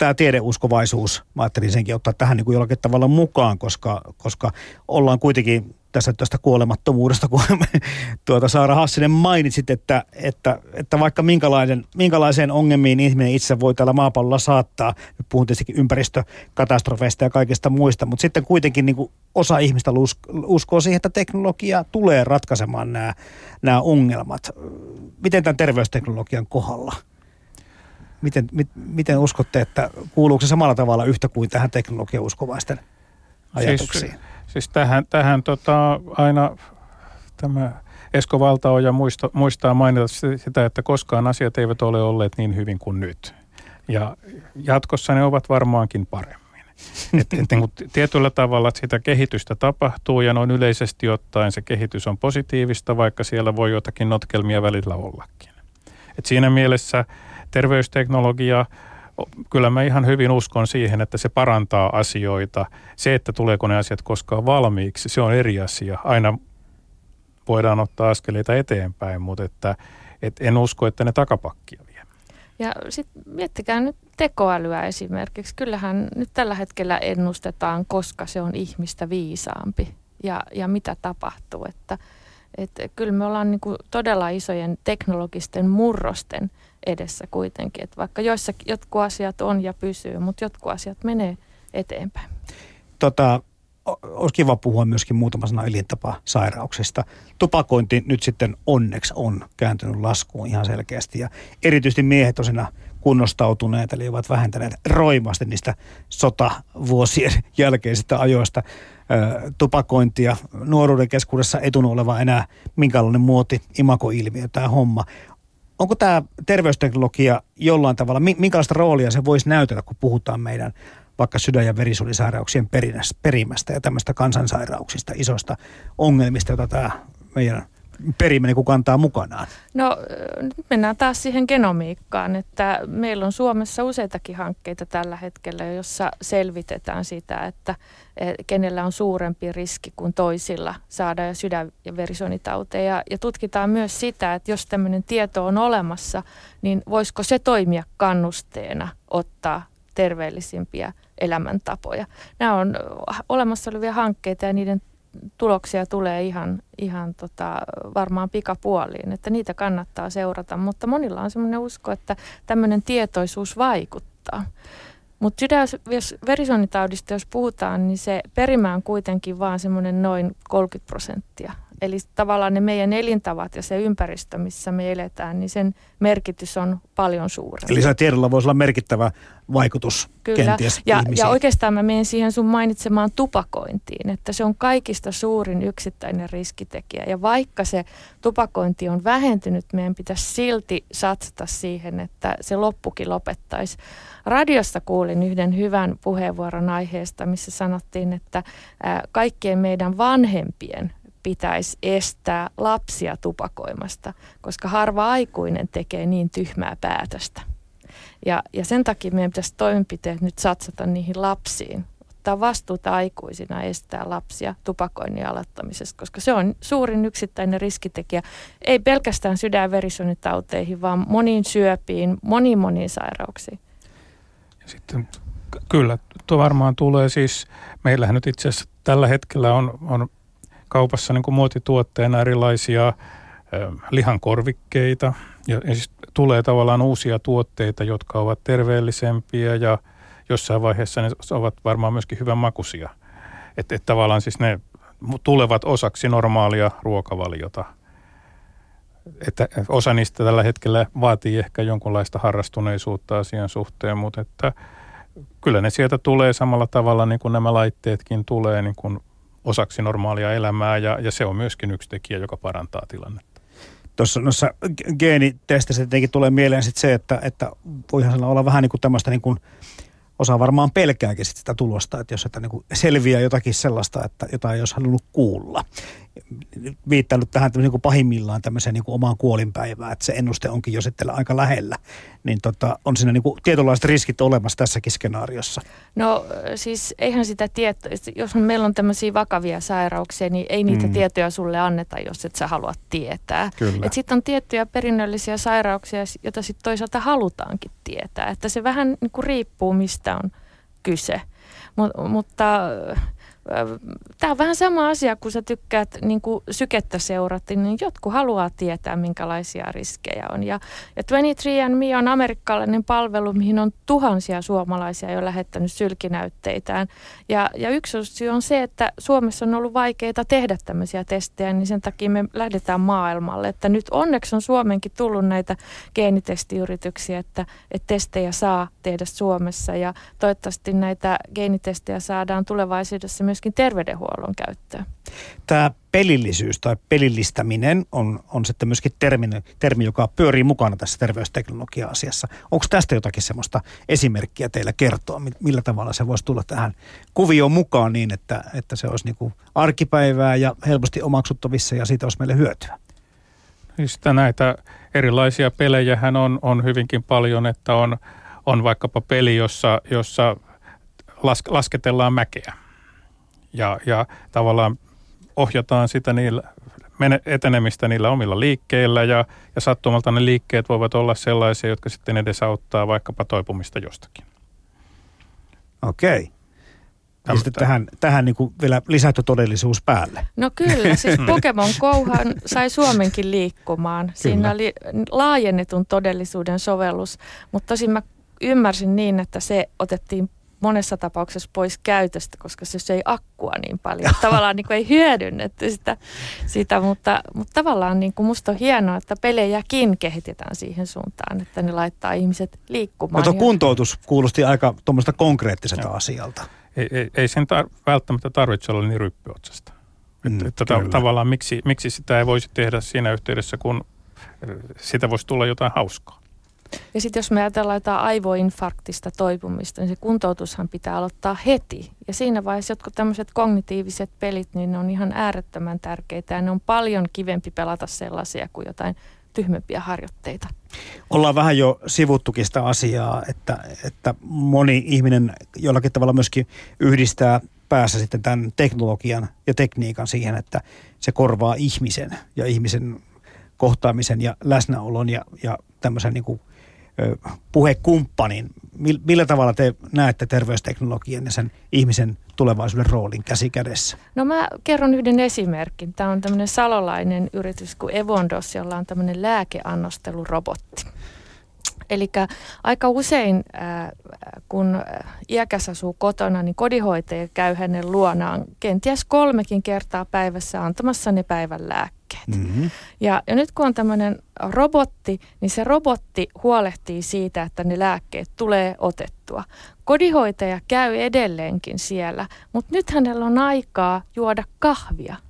S2: tämä tiedeuskovaisuus, mä ajattelin senkin ottaa tähän niin kuin jollakin tavalla mukaan, koska, koska ollaan kuitenkin tässä tästä kuolemattomuudesta, kun <laughs> tuota Saara Hassinen mainitsit, että, että, että vaikka minkälaisen, minkälaiseen ongelmiin ihminen itse voi täällä maapallolla saattaa, nyt puhun tietysti ympäristökatastrofeista ja kaikista muista, mutta sitten kuitenkin niin kuin osa ihmistä uskoo siihen, että teknologia tulee ratkaisemaan nämä, nämä ongelmat. Miten tämän terveysteknologian kohdalla – Miten, mit, miten uskotte, että kuuluuko se samalla tavalla yhtä kuin tähän teknologiauskovaisten ajatuksiin?
S3: Siis, siis tähän, tähän tota, aina tämä Esko Valtaoja muista, muistaa mainita sitä, että koskaan asiat eivät ole olleet niin hyvin kuin nyt. Ja jatkossa ne ovat varmaankin paremmin. Et, et, niin tietyllä tavalla sitä kehitystä tapahtuu ja noin yleisesti ottaen se kehitys on positiivista, vaikka siellä voi jotakin notkelmia välillä ollakin. Et siinä mielessä terveysteknologia, kyllä mä ihan hyvin uskon siihen, että se parantaa asioita. Se, että tuleeko ne asiat koskaan valmiiksi, se on eri asia. Aina voidaan ottaa askeleita eteenpäin, mutta että, et en usko, että ne takapakkia vie.
S4: Ja sitten miettikää nyt tekoälyä esimerkiksi. Kyllähän nyt tällä hetkellä ennustetaan, koska se on ihmistä viisaampi ja, ja mitä tapahtuu. Että, että kyllä me ollaan niin todella isojen teknologisten murrosten edessä kuitenkin. Että vaikka joissa jotkut asiat on ja pysyy, mutta jotkut asiat menee eteenpäin.
S2: Tota, olisi kiva puhua myöskin muutama sana elintapasairauksista. Tupakointi nyt sitten onneksi on kääntynyt laskuun ihan selkeästi ja erityisesti miehet osina kunnostautuneet, eli ovat vähentäneet roimasti niistä sotavuosien <laughs> jälkeisistä ajoista tupakointia. Nuoruuden keskuudessa etun oleva enää minkälainen muoti, imakoilmiö tämä homma onko tämä terveysteknologia jollain tavalla, minkälaista roolia se voisi näytellä, kun puhutaan meidän vaikka sydän- ja verisuonisairauksien perimästä ja tämmöistä kansansairauksista, isoista ongelmista, joita tämä meidän periminen kun kantaa mukanaan?
S4: No nyt mennään taas siihen genomiikkaan, että meillä on Suomessa useitakin hankkeita tällä hetkellä, jossa selvitetään sitä, että kenellä on suurempi riski kuin toisilla saada sydän- ja verisuonitauteja. Ja tutkitaan myös sitä, että jos tämmöinen tieto on olemassa, niin voisiko se toimia kannusteena ottaa terveellisimpiä elämäntapoja. Nämä on olemassa olevia hankkeita ja niiden tuloksia tulee ihan, ihan tota, varmaan pikapuoliin, että niitä kannattaa seurata, mutta monilla on semmoinen usko, että tämmöinen tietoisuus vaikuttaa. Mutta sydän-verisuonitaudista, jos puhutaan, niin se perimä on kuitenkin vaan semmoinen noin 30 prosenttia. Eli tavallaan ne meidän elintavat ja se ympäristö, missä me eletään, niin sen merkitys on paljon suurempi.
S2: Eli tiedolla voisi olla merkittävä vaikutus Kyllä. kenties
S4: ja, ja oikeastaan mä menen siihen sun mainitsemaan tupakointiin, että se on kaikista suurin yksittäinen riskitekijä. Ja vaikka se tupakointi on vähentynyt, meidän pitäisi silti satsata siihen, että se loppukin lopettaisi. Radiosta kuulin yhden hyvän puheenvuoron aiheesta, missä sanottiin, että kaikkien meidän vanhempien pitäisi estää lapsia tupakoimasta, koska harva aikuinen tekee niin tyhmää päätöstä. Ja, ja sen takia meidän pitäisi toimenpiteet nyt satsata niihin lapsiin, ottaa vastuuta aikuisina estää lapsia tupakoinnin aloittamisesta, koska se on suurin yksittäinen riskitekijä, ei pelkästään sydän- ja vaan moniin syöpiin, moniin moniin sairauksiin.
S3: Ja sitten kyllä, tuo varmaan tulee siis, meillähän nyt itse asiassa tällä hetkellä on, on kaupassa niin kuin muotituotteena erilaisia lihankorvikkeita ja, ja siis tulee tavallaan uusia tuotteita, jotka ovat terveellisempiä ja jossain vaiheessa ne ovat varmaan myöskin hyvän makuisia. Että et tavallaan siis ne tulevat osaksi normaalia ruokavaliota. Että osa niistä tällä hetkellä vaatii ehkä jonkunlaista harrastuneisuutta asian suhteen, mutta että kyllä ne sieltä tulee samalla tavalla niin kuin nämä laitteetkin tulee niin kuin osaksi normaalia elämää ja, ja se on myöskin yksi tekijä, joka parantaa tilannetta.
S2: Tuossa noissa geenitesteissä tietenkin tulee mieleen sit se, että, että voihan olla vähän niin kuin tämmöistä niin kuin osa varmaan pelkääkin sit sitä tulosta, että jos että niin kuin selviää jotakin sellaista, että jota ei olisi halunnut kuulla viittailut tähän niin kuin pahimmillaan tämmöiseen niin kuin omaan kuolinpäivään, että se ennuste onkin jo sitten aika lähellä, niin tota, on siinä niin kuin tietynlaiset riskit olemassa tässäkin skenaariossa.
S4: No siis eihän sitä tietoa, jos meillä on tämmöisiä vakavia sairauksia, niin ei niitä mm. tietoja sulle anneta, jos et sä halua tietää. Sitten on tiettyjä perinnöllisiä sairauksia, joita sitten toisaalta halutaankin tietää, että se vähän niin kuin riippuu mistä on kyse. Mut, mutta Tämä on vähän sama asia, kun sä tykkäät niin kuin sykettä seurata, niin jotkut haluaa tietää, minkälaisia riskejä on. Ja, ja 23andMe on amerikkalainen palvelu, mihin on tuhansia suomalaisia jo lähettänyt sylkinäytteitään. Ja, ja yksi syy on se, että Suomessa on ollut vaikeaa tehdä tämmöisiä testejä, niin sen takia me lähdetään maailmalle. Että nyt onneksi on Suomenkin tullut näitä geenitestiyrityksiä, että, että testejä saa tehdä Suomessa. Ja toivottavasti näitä geenitestejä saadaan tulevaisuudessa myöskin terveydenhuollon käyttöön.
S2: Tämä pelillisyys tai pelillistäminen on, on sitten myöskin termi, termi, joka pyörii mukana tässä terveysteknologia-asiassa. Onko tästä jotakin semmoista esimerkkiä teillä kertoa, millä tavalla se voisi tulla tähän kuvioon mukaan niin, että, että se olisi niin kuin arkipäivää ja helposti omaksuttavissa ja siitä olisi meille hyötyä?
S3: Siis näitä erilaisia pelejähän on, on hyvinkin paljon, että on, on vaikkapa peli, jossa, jossa las, lasketellaan mäkeä ja, ja tavallaan ohjataan sitä niillä etenemistä niillä omilla liikkeillä ja, ja sattumalta ne liikkeet voivat olla sellaisia, jotka sitten edesauttaa vaikkapa toipumista jostakin.
S2: Okei. Ja sitten tähän, tähän niin kuin vielä lisätty todellisuus päälle.
S4: No kyllä, siis <laughs> Pokemon Gohan sai Suomenkin liikkumaan. Siinä oli laajennetun todellisuuden sovellus, mutta tosin mä ymmärsin niin, että se otettiin monessa tapauksessa pois käytöstä, koska se ei akkua niin paljon. Tavallaan niin kuin ei hyödynnetty sitä, sitä mutta, mutta tavallaan niin kuin musta on hienoa, että pelejäkin kehitetään siihen suuntaan, että ne laittaa ihmiset liikkumaan.
S2: Mutta kuntoutus kuulosti aika tuommoista konkreettiselta no. asialta.
S3: Ei, ei, ei sen tar- välttämättä tarvitse olla niin ryppyotsasta. Mm, että, että ta- tavallaan miksi, miksi sitä ei voisi tehdä siinä yhteydessä, kun sitä voisi tulla jotain hauskaa.
S4: Ja sitten jos me ajatellaan jotain aivoinfarktista toipumista, niin se kuntoutushan pitää aloittaa heti. Ja siinä vaiheessa jotkut tämmöiset kognitiiviset pelit, niin ne on ihan äärettömän tärkeitä ja ne on paljon kivempi pelata sellaisia kuin jotain tyhmempiä harjoitteita.
S2: Ollaan vähän jo sivuttukin sitä asiaa, että, että moni ihminen jollakin tavalla myöskin yhdistää päässä sitten tämän teknologian ja tekniikan siihen, että se korvaa ihmisen ja ihmisen kohtaamisen ja läsnäolon ja, ja tämmöisen niin kuin puhekumppanin. Millä tavalla te näette terveysteknologian ja sen ihmisen tulevaisuuden roolin käsi kädessä?
S4: No mä kerron yhden esimerkin. Tämä on tämmöinen salolainen yritys kuin Evondos, jolla on tämmöinen lääkeannostelurobotti. Eli aika usein, kun iäkäs asuu kotona, niin kodinhoitaja käy hänen luonaan kenties kolmekin kertaa päivässä antamassa ne päivän lääkkeet. Mm-hmm. Ja, ja nyt kun on tämmöinen robotti, niin se robotti huolehtii siitä, että ne lääkkeet tulee otettua. Kodinhoitaja käy edelleenkin siellä, mutta nyt hänellä on aikaa juoda kahvia –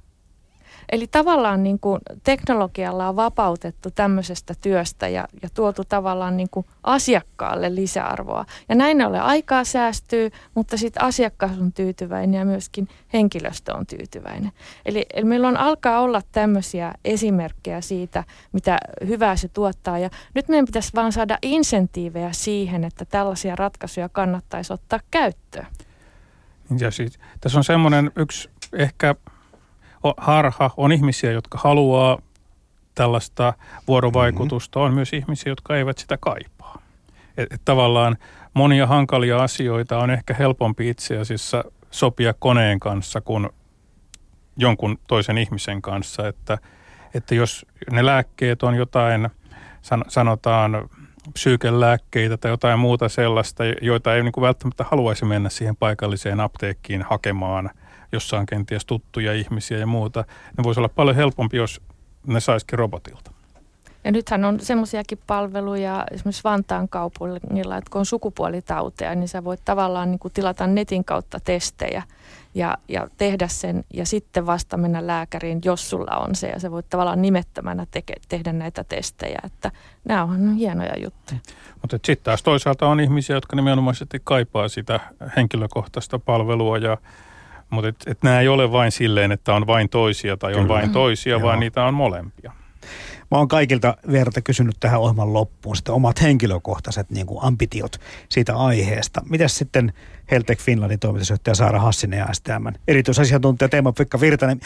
S4: Eli tavallaan niin kuin teknologialla on vapautettu tämmöisestä työstä ja, ja tuotu tavallaan niin kuin asiakkaalle lisäarvoa. Ja näin ollen aikaa säästyy, mutta sitten asiakas on tyytyväinen ja myöskin henkilöstö on tyytyväinen. Eli, eli meillä on alkaa olla tämmöisiä esimerkkejä siitä, mitä hyvää se tuottaa. Ja nyt meidän pitäisi vaan saada insentiivejä siihen, että tällaisia ratkaisuja kannattaisi ottaa käyttöön.
S3: Ja siis, tässä on semmoinen yksi ehkä harha. On ihmisiä, jotka haluaa tällaista vuorovaikutusta. Mm-hmm. On myös ihmisiä, jotka eivät sitä kaipaa. Et, et tavallaan monia hankalia asioita on ehkä helpompi itse asiassa sopia koneen kanssa kuin jonkun toisen ihmisen kanssa. Että, että jos ne lääkkeet on jotain, sanotaan psyykelääkkeitä tai jotain muuta sellaista, joita ei niin kuin välttämättä haluaisi mennä siihen paikalliseen apteekkiin hakemaan – jossa on kenties tuttuja ihmisiä ja muuta, ne voisi olla paljon helpompi, jos ne saisikin robotilta.
S4: Ja nythän on semmoisiakin palveluja esimerkiksi Vantaan kaupungilla, että kun on sukupuolitauteja, niin sä voit tavallaan niin kuin tilata netin kautta testejä ja, ja tehdä sen ja sitten vasta mennä lääkäriin, jos sulla on se. Ja sä voit tavallaan nimettömänä teke, tehdä näitä testejä, että nämä on hienoja juttuja.
S3: Mutta sitten taas toisaalta on ihmisiä, jotka nimenomaisesti kaipaa sitä henkilökohtaista palvelua ja mutta et, et nämä ei ole vain silleen, että on vain toisia tai Kyllä. on vain toisia, Joo. vaan niitä on molempia.
S2: Mä oon kaikilta verta kysynyt tähän ohjelman loppuun sitten omat henkilökohtaiset niin kuin ambitiot siitä aiheesta. Mitäs sitten Heltec Finlandin toimitusjohtaja Saara Hassinen ja STM erityisasiantuntija Teema Pekka Virtanen,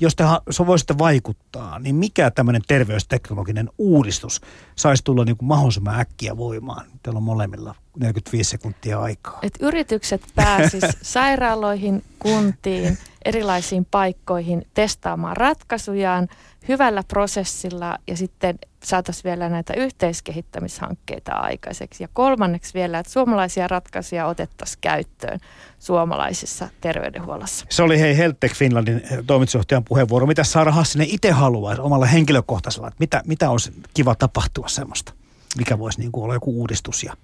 S2: jos te voisitte vaikuttaa, niin mikä tämmöinen terveysteknologinen uudistus saisi tulla niin kuin mahdollisimman äkkiä voimaan? Teillä on molemmilla 45 sekuntia aikaa.
S4: Et yritykset pääsis <laughs> sairaaloihin, kuntiin, erilaisiin paikkoihin testaamaan ratkaisujaan hyvällä prosessilla ja sitten saataisiin vielä näitä yhteiskehittämishankkeita aikaiseksi. Ja kolmanneksi vielä, että suomalaisia ratkaisuja otettaisiin käyttöön suomalaisessa terveydenhuollossa.
S2: Se oli hei Heltec Finlandin eh, toimitusjohtajan puheenvuoro. Mitä Saara Hassinen itse haluaa omalla henkilökohtaisella? Mitä, mitä olisi kiva tapahtua semmoista? Mikä voisi niin kuin olla joku uudistus ja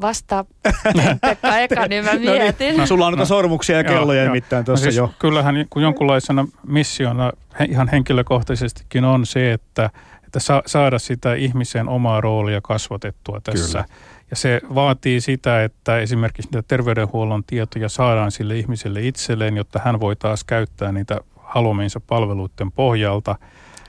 S4: vasta Pekka eka, niin mä mietin. <laughs> no niin.
S2: no, sulla on noita no, sormuksia ja kelloja joo, nimittäin tuossa no siis jo.
S3: Kyllähän kun jonkunlaisena missiona ihan henkilökohtaisestikin on se, että, että sa, saada sitä ihmisen omaa roolia kasvatettua tässä. Kyllä. Ja se vaatii sitä, että esimerkiksi niitä terveydenhuollon tietoja saadaan sille ihmiselle itselleen, jotta hän voi taas käyttää niitä haluamiinsa palveluiden pohjalta –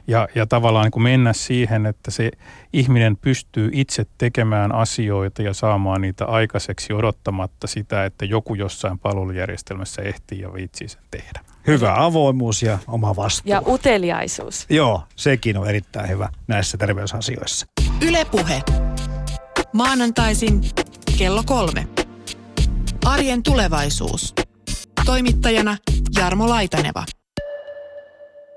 S3: ja, ja tavallaan niin kuin mennä siihen, että se ihminen pystyy itse tekemään asioita ja saamaan niitä aikaiseksi odottamatta sitä, että joku jossain palvelujärjestelmässä ehtii ja viitsii sen tehdä.
S2: Hyvä avoimuus ja oma vastuu.
S4: Ja uteliaisuus.
S2: Joo, sekin on erittäin hyvä näissä terveysasioissa.
S1: Ylepuhe. Maanantaisin kello kolme. Arjen tulevaisuus. Toimittajana Jarmo Laitaneva.